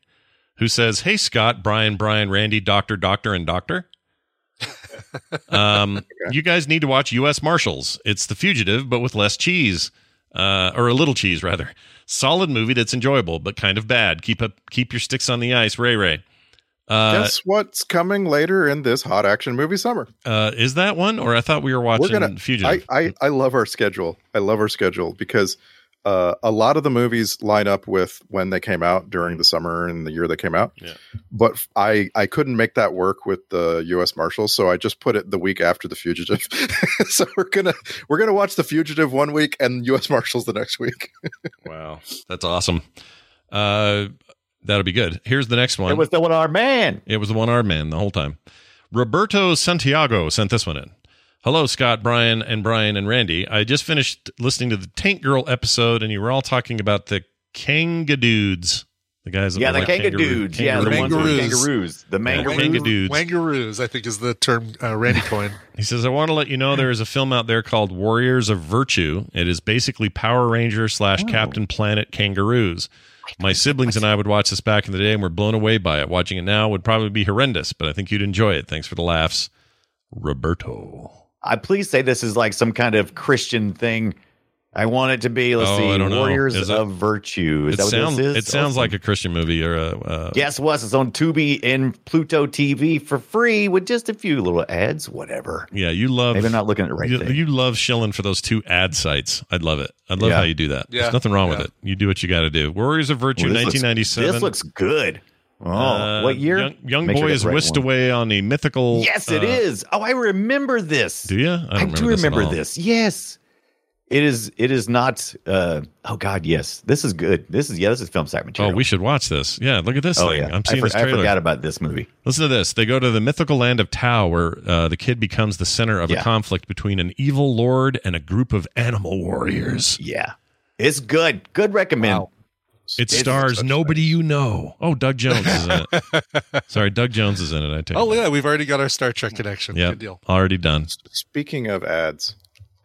who says, Hey, Scott, Brian, Brian, Randy, Doctor, Doctor, and Doctor. Um, You guys need to watch U.S. Marshals. It's The Fugitive, but with less cheese, uh, or a little cheese rather. Solid movie that's enjoyable, but kind of bad. Keep up, keep your sticks on the ice, Ray Ray. Uh, Guess what's coming later in this hot action movie summer? uh, is that one, or I thought we were watching We're gonna. Fugitive? I, I I love our schedule. I love our schedule because uh, a lot of the movies line up with when they came out during the summer and the year they came out. Yeah. But I, I couldn't make that work with the U.S. Marshals, so I just put it the week after the Fugitive. so we're gonna we're gonna watch the Fugitive one week and U.S. Marshals the next week. wow, that's awesome. Uh, that'll be good. Here's the next one. It was the one our man. It was the one armed man the whole time. Roberto Santiago sent this one in. Hello, Scott, Brian, and Brian and Randy. I just finished listening to the Tank Girl episode, and you were all talking about the Kangadudes. The guys that Yeah, the like Kanga kangaroo- dudes. Yeah, the kangaroo ones Kangaroos. kangaroos. The Yeah, mangaroos. Kangadudes. Wangaroos, I think, is the term uh, Randy coined. He says, I want to let you know there is a film out there called Warriors of Virtue. It is basically Power Ranger slash Oh. Captain Planet kangaroos. My siblings and I would watch this back in the day and we're blown away by it. Watching it now would probably be horrendous, but I think you'd enjoy it. Thanks for the laughs. Roberto. I please say this is like some kind of Christian thing. I want it to be. Let's Oh, I see, don't know. Warriors Is it- of Virtue. Is It, that what sounds, this is? it sounds Awesome. like a Christian movie or a. Uh, Guess what? It's on Tubi and Pluto TV for free with just a few little ads. Whatever. Yeah, you love. Maybe I'm not looking at the right you, thing. you love shilling for those two ad sites. I'd love it. I'd love Yeah. how you do that. Yeah. There's nothing wrong with it. You do what you got to do. Warriors of Virtue, Well, this looks- 1997. This looks good. Oh, Uh, what year? Young, young boy sure is right whisked one. away on a mythical. Yes, it uh, is. Oh, I remember this. Do you? I, don't I, remember do this at remember all. this. Yes. It is it is not uh oh god, yes. This is good. This is yeah, this is film site Oh, we should watch this. Yeah, look at this Oh thing. yeah. I'm I, seeing for- this I forgot about this movie. Listen to this. They go to the mythical land of Tao, where uh, the kid becomes the center of a conflict between an evil lord and a group of animal warriors. Yeah. It's good. Good recommend. Wow. It stars nobody you know. Oh, Doug Jones is in it. Sorry, Doug Jones is in it. I tell you. Oh yeah, we've already got our Star Trek connection. yeah, Good deal. already done. Speaking of ads,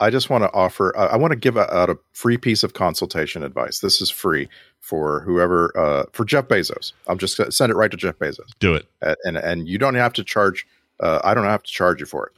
I just want to offer. Uh, I want to give out a free piece of consultation advice. This is free for whoever uh, for Jeff Bezos. I'm just gonna send it right to Jeff Bezos, Do it. Uh, and and you don't have to charge. Uh, I don't have to charge you for it.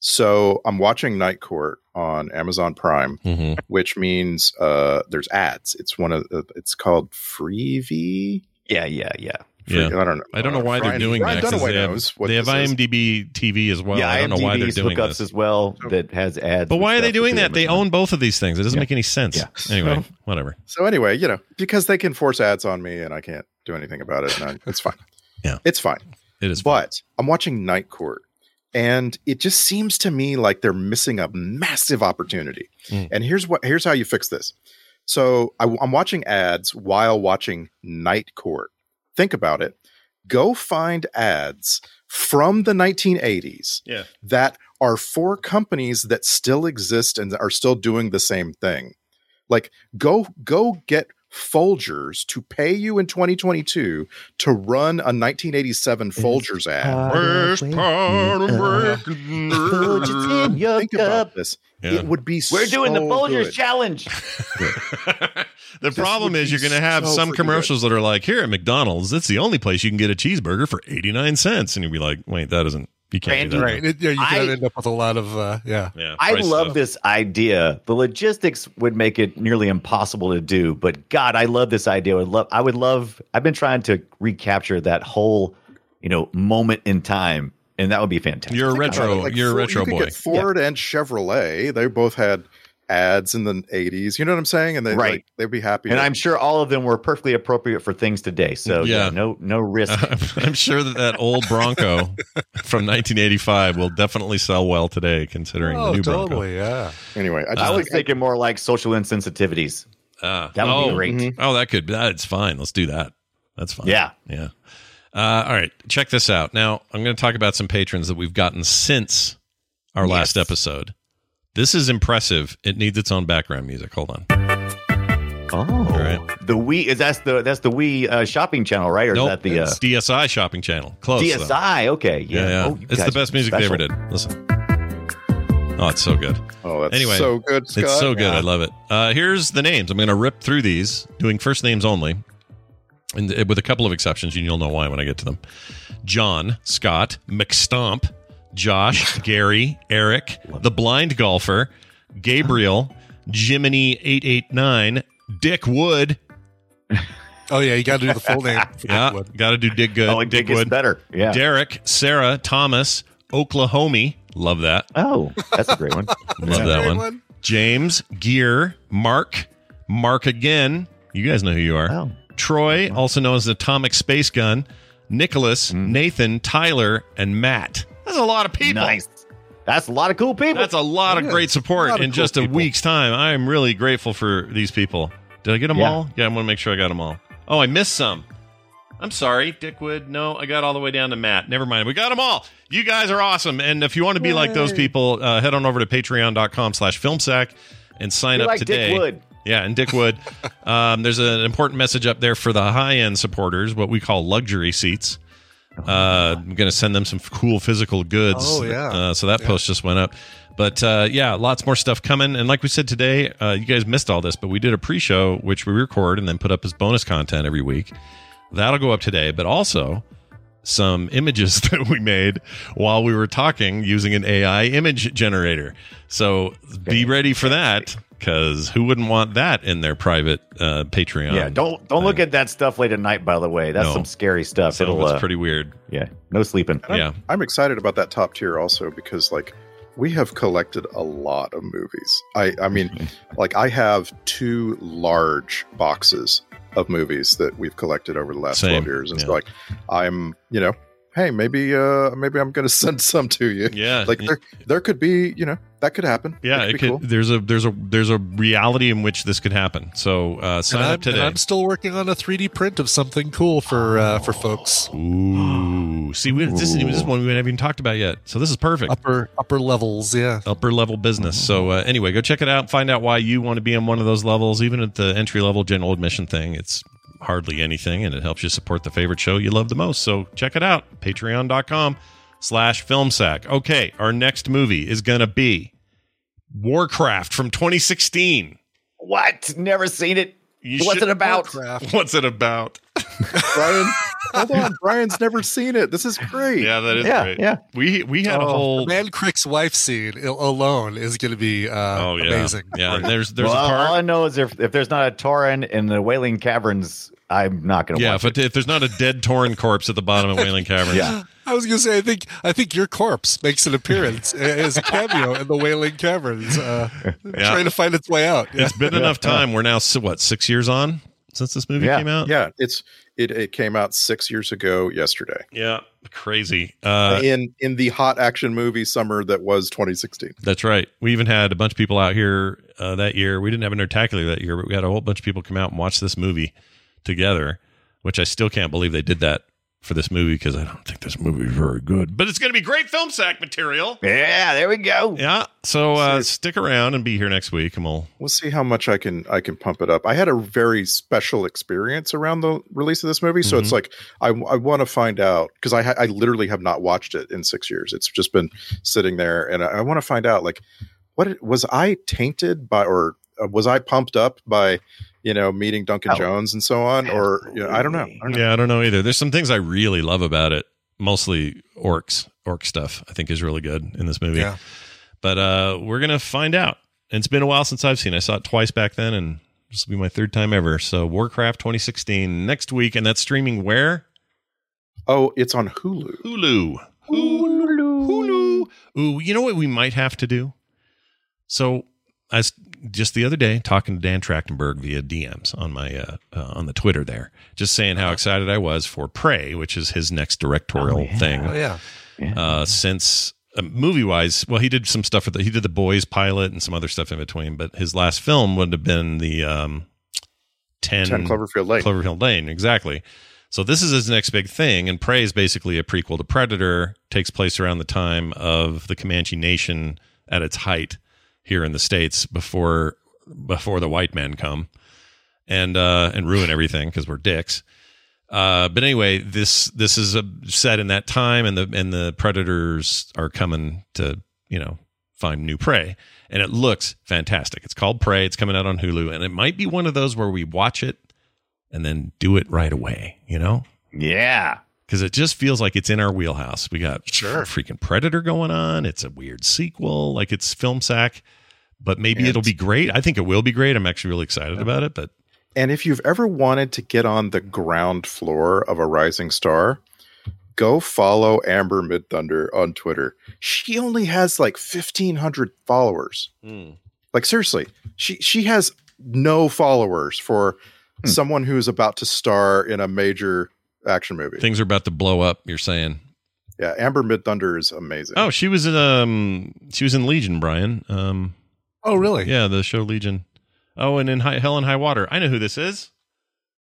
So I'm watching Night Court on Amazon Prime, hmm which means uh, there's ads. It's one of the, it's called Freevee. Yeah, yeah, yeah. Yeah. I don't know. I don't know why Brian- they're doing Brian that. 'cause Dunaway they have, knows what they have this is. IMDb TV as well. yeah, I don't know why they're doing hookups this. as well that has ads. But why are they doing that? They own both of these things. It doesn't Yeah. make any sense. Yeah. Anyway, So- whatever. So anyway, you know, because they can force ads on me and I can't do anything about it, and I, it's fine. Yeah. it's fine. It is. But I'm watching Night Court, and it just seems to me like they're missing a massive opportunity. Mm. And here's what here's how you fix this. So I, I'm watching ads while watching Night Court. Think about it. Go find ads from the 1980s Yeah. that are for companies that still exist and are still doing the same thing. Like go go get Folgers to pay you in 2022 to run a 1987 Folgers ad. Worst part of breaking uh, news. in your Think cup. about this. Yeah. It would be We're doing the Folgers good. challenge. the problem is you're going to have so some freaking commercials that are like, here at McDonald's, it's the only place you can get a cheeseburger for 89 cents. And you'll be like, wait, that isn't, you can't do that. Right. It, yeah, you can I- end up with a lot of uh, yeah. Yeah, I love stuff. this idea. The logistics would make it nearly impossible to do, but God, I love this idea. I would love. I would love. I've been trying to recapture that whole, you know, moment in time, and that would be fantastic. You're a retro, like you're a retro you could boy. Get Ford and Chevrolet, they both had ads in the 80s. You know what I'm saying? And they Right. like, they'd be happy. and to- I'm sure all of them were perfectly appropriate for things today. So Yeah. yeah, no, no risk. I'm sure that that old Bronco from 1985 will definitely sell well today, considering the Oh, new Bronco. Yeah. anyway, I I was think thinking more like social insensitivities. Ah, That would oh, be great. mhm. Oh, that could. That's fine. Let's do that. That's fine. Yeah. Yeah. Uh, all right. Check this out. Now, I'm going to talk about some patrons that we've gotten since our last episode. This is impressive. It needs its own background music. Hold on. Oh, right. the Wii is that's the that's the Wii uh, shopping channel, right? Or Nope, is that the uh, it's DSI shopping channel. Close. though. DSI? Okay, yeah, Yeah, yeah. Oh, it's the best music special. they ever did. Listen. Oh, it's so good. oh, that's Anyway, so good. Scott. It's so good. Yeah. I love it. Uh, here's the names. I'm going to rip through these, doing first names only, and uh, with a couple of exceptions, and you'll know why when I get to them. John, Scott, McStomp, Josh, Gary, Eric, the blind golfer, Gabriel, Jiminy eight eight nine, Dick Wood. Oh yeah, you got to do the full name. for Yeah, got to do Dick Good. Oh, it Dick gets Wood. better. Yeah. Derek, Sarah, Thomas, Oklahoma. Love that. oh, that's a great one. Love that Great one. James, Gear, Mark, Mark again. You guys know who you are. Oh. Troy, also known as Atomic Space Gun, Nicholas, Mm. Nathan, Tyler, and Matt. That's a lot of people. Nice. That's a lot of cool people. That's a lot of great support of in cool just a people. week's time. I am really grateful for these people. Did I get them Yeah. all? Yeah, I want to make sure I got them all. Oh, I missed some. I'm sorry, Dickwood. No, I got all the way down to Matt. Never mind. We got them all. You guys are awesome. And if you want to be like those people, uh, head on over to patreon.com slash filmsack and sign Be up like today. Dick Wood. Yeah, and Dick Wood. um, there's an important message up there for the high end supporters, what we call luxury seats. Uh, I'm going to send them some cool physical goods. Oh, yeah. Uh, so that Yeah. post just went up. But uh, yeah, lots more stuff coming. And like we said today, uh, you guys missed all this, but we did a pre show, which we record and then put up as bonus content every week. That'll go up today, but also some images that we made while we were talking using an AI image generator. So be ready for that because who wouldn't want that in their private uh, Patreon? yeah, don't don't look at that stuff late at night. By the way, that's No. some scary stuff. So It'll it's uh, pretty weird. yeah, no sleeping. And I'm, Yeah. I'm excited about that top tier also because like we have collected a lot of movies. I I mean, like I have two large boxes of movies that we've collected over the last Same, 12 years and yeah. so like I'm, you know, hey, maybe uh maybe I'm going to send some to you. Yeah. Like there there could be, you know, that could happen. Yeah, That it could. cool. There's a there's a there's a reality in which this could happen. So uh, sign And I'm, up today. and I'm still working on a 3D print of something cool for uh, for folks. Ooh, see, we, this, is, this is one we haven't even talked about yet. So this is perfect. Upper upper levels, yeah. upper level business. So uh, anyway, go check it out. Find out why you want to be on one of those levels. Even at the entry level general admission thing, it's hardly anything, and it helps you support the favorite show you love the most. So check it out. Patreon.com slash filmsack. Okay, our next movie is gonna be Warcraft from 2016. What? Never seen it. You What's should- it about? Warcraft. What's it about? Brian, hold on. Brian's never seen it. This is great. Yeah, that is Yeah, great. yeah. We we had a Oh, whole the Man Crick's wife scene alone is going to be uh, Oh yeah, amazing. yeah. There's there's well, a part. all I know is if if there's not a Tauren in the Wailing Caverns, I'm not going to Yeah, watch if, it, if there's not a dead Tauren corpse at the bottom of Wailing Caverns. Yeah. I was gonna say, I think I think your corpse makes an appearance as a cameo in the Wailing Caverns, uh, trying to find its way out. It's been enough time. We're now what six years on since this movie Yeah. came out. Yeah, it's it, it came out six years ago yesterday Yeah, crazy. Uh, in in the hot action movie summer that was 2016. that's right. We even had a bunch of people out here uh, that year. We didn't have an Nerdtacular that year, but we had a whole bunch of people come out and watch this movie together. Which I still can't believe they did that for this movie because I don't think this movie is very good. But it's going to be great film sack material. Yeah, there we go. Yeah. So uh, stick around and be here next week, and we'll We'll see how much I can I can pump it up. I had a very special experience around the release of this movie, so Mhm. it's like I I want to find out because I I literally have not watched it in six years. It's just been sitting there, and I, I want to find out like what was I tainted by or uh, was I pumped up by you know meeting Duncan Oh. Jones and so on, or you know, I don't know. I don't know. Yeah, I don't know either. There's some things I really love about it. Mostly orcs, orc stuff. I think is really good in this movie. Yeah. But uh, we're gonna find out. And it's been a while since I've seen. it. I saw it twice back then, and this will be my third time ever. So Warcraft 2016 next week, and that's streaming where? Oh, it's on Hulu. Hulu. Hulu. Hulu. Ooh, you know what we might have to do? So, as just the other day, talking to Dan Trachtenberg via DMs on my uh, uh, on the Twitter there, just saying how excited I was for Prey, which is his next directorial thing. Oh yeah. Uh, since uh, movie wise, well, he did some stuff with the, he did the Boys pilot and some other stuff in between, but his last film would have been the um, 10, 10 Cloverfield Lane. Cloverfield Lane, exactly. So this is his next big thing, and Prey is basically a prequel to Predator. Takes place around the time of the Comanche Nation at its height here in the states before before the white men come and uh, and ruin everything because we're dicks. Uh, but anyway, this this is a set in that time, and the and the predators are coming to you know find new prey, and it looks fantastic. It's called Prey. It's coming out on Hulu, and it might be one of those where we watch it and then do it right away. You know, Yeah. Because it just feels like it's in our wheelhouse. We got Sure. freaking Predator going on. It's a weird sequel, like it's film sack, but maybe And- it'll be great. I think it will be great. I'm actually really excited about it. But And if you've ever wanted to get on the ground floor of a rising star, go follow Amber Midthunder on Twitter. She only has like 1500 followers. Hmm. Like seriously, she she has no followers for hmm. someone who's about to star in a major action movie. things are about to blow up. You're saying? yeah, Amber Midthunder is amazing. Oh, she was in um she was in Legion, Brian. Um Oh really? yeah, the show Legion. Oh, and in High, Hell and High Water. I know who this is.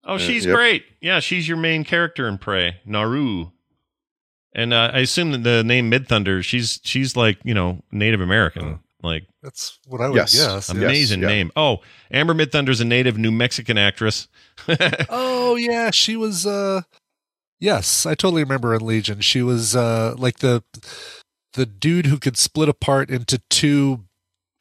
Oh, Uh, she's yep. great. Yeah, she's your main character in Prey, Naru. And uh, I assume that the name Midthunder, she's she's like you know Native American, like That's what I would Yes. guess. yeah. amazing yeah. name. Oh, Amber Midthunder's a native New Mexican actress. Oh yeah, she was. uh Yes, I totally remember in Legion. She was uh like the the dude who could split apart into two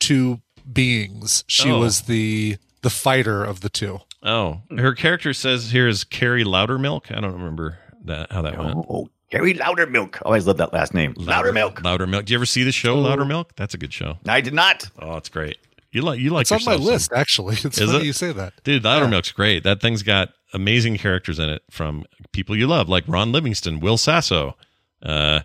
two beings. She Oh. was the the fighter of the two. oh, her character says here is Kerry Loudermilk. I don't remember that how that went. Oh, Gary Loudermilk. I always loved that last name. Loudermilk. Loudermilk. Do you ever see the show Loudermilk? That's a good show. I did not. Oh, it's great. You like you like It's on my yourself some- list, actually. It's Is funny it? you say that. Dude, Loudermilk's great. That thing's got amazing characters in it from people you love, like Ron Livingston, Will Sasso, uh,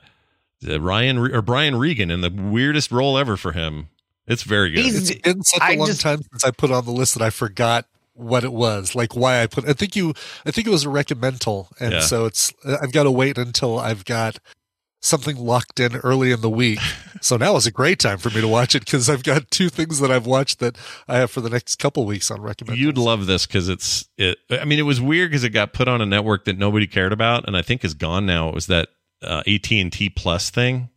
Ryan Re- or Brian Regan in the weirdest role ever for him. It's very good. He's- It's been such a I long just- time since I put on the list that I forgot what it was, like why I put. I think you, I think it was a recommendal, and Yeah. so it's. I've got to wait until I've got something locked in early in the week. so now is a great time for me to watch it because I've got two things that I've watched that I have for the next couple weeks on recommendals. You'd love this because it's it. I mean, it was weird because it got put on a network that nobody cared about, and I think is gone now. It was that uh, AT and T Plus thing.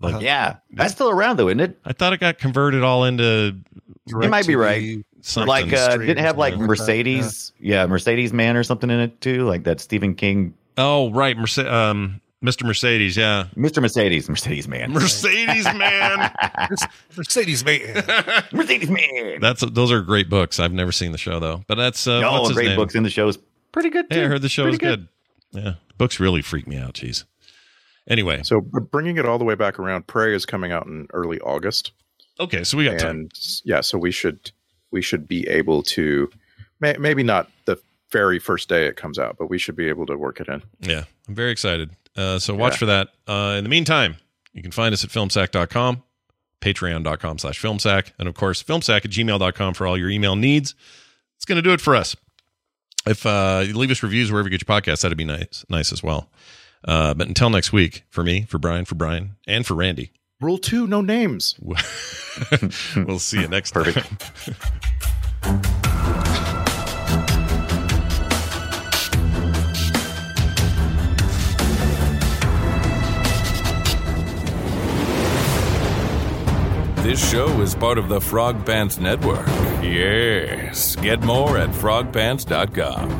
Like, Uh-huh. Yeah. That's still around, though, isn't it? I thought it got converted all into You might be right. something. like, uh, didn't have like something like Mercedes. Yeah. Mercedes Man or something in it, too. Like that Stephen King. oh, right, Merce- um, Mr. Mercedes. Yeah, Mr. Mercedes. Mercedes Man. Mercedes man. Mercedes man. Mercedes Man. That's those are great books. I've never seen the show though, but that's uh, what's his great name? books in the show is Pretty good, too. Hey, I heard the show Pretty is good. Yeah, books really freak me out. Jeez. Anyway, So bringing it all the way back around, Prey is coming out in early August. okay, so we got time. and yeah, so we should we should be able to may, maybe not the very first day it comes out, but we should be able to work it in. Yeah, I'm very excited. Uh, so watch Yeah. for that. Uh, in the meantime, you can find us at filmsack.com, patreon.com slash filmsack, and of course, filmsack at gmail.com for all your email needs. It's going to do it for us. If uh, you leave us reviews wherever you get your podcast, that'd be nice, nice as well. Uh, but until next week, for me, for Brian, for Brian, and for Randy, Rule two: no names. we'll see you next time. This show is part of the Frog Pants Network. Yes. Get more at frogpants.com.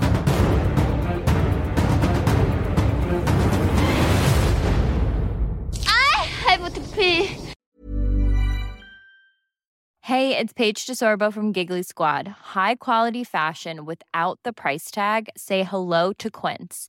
I have to pee. Hey, it's Paige DeSorbo from Giggly Squad. High quality fashion without the price tag. Say hello to Quince.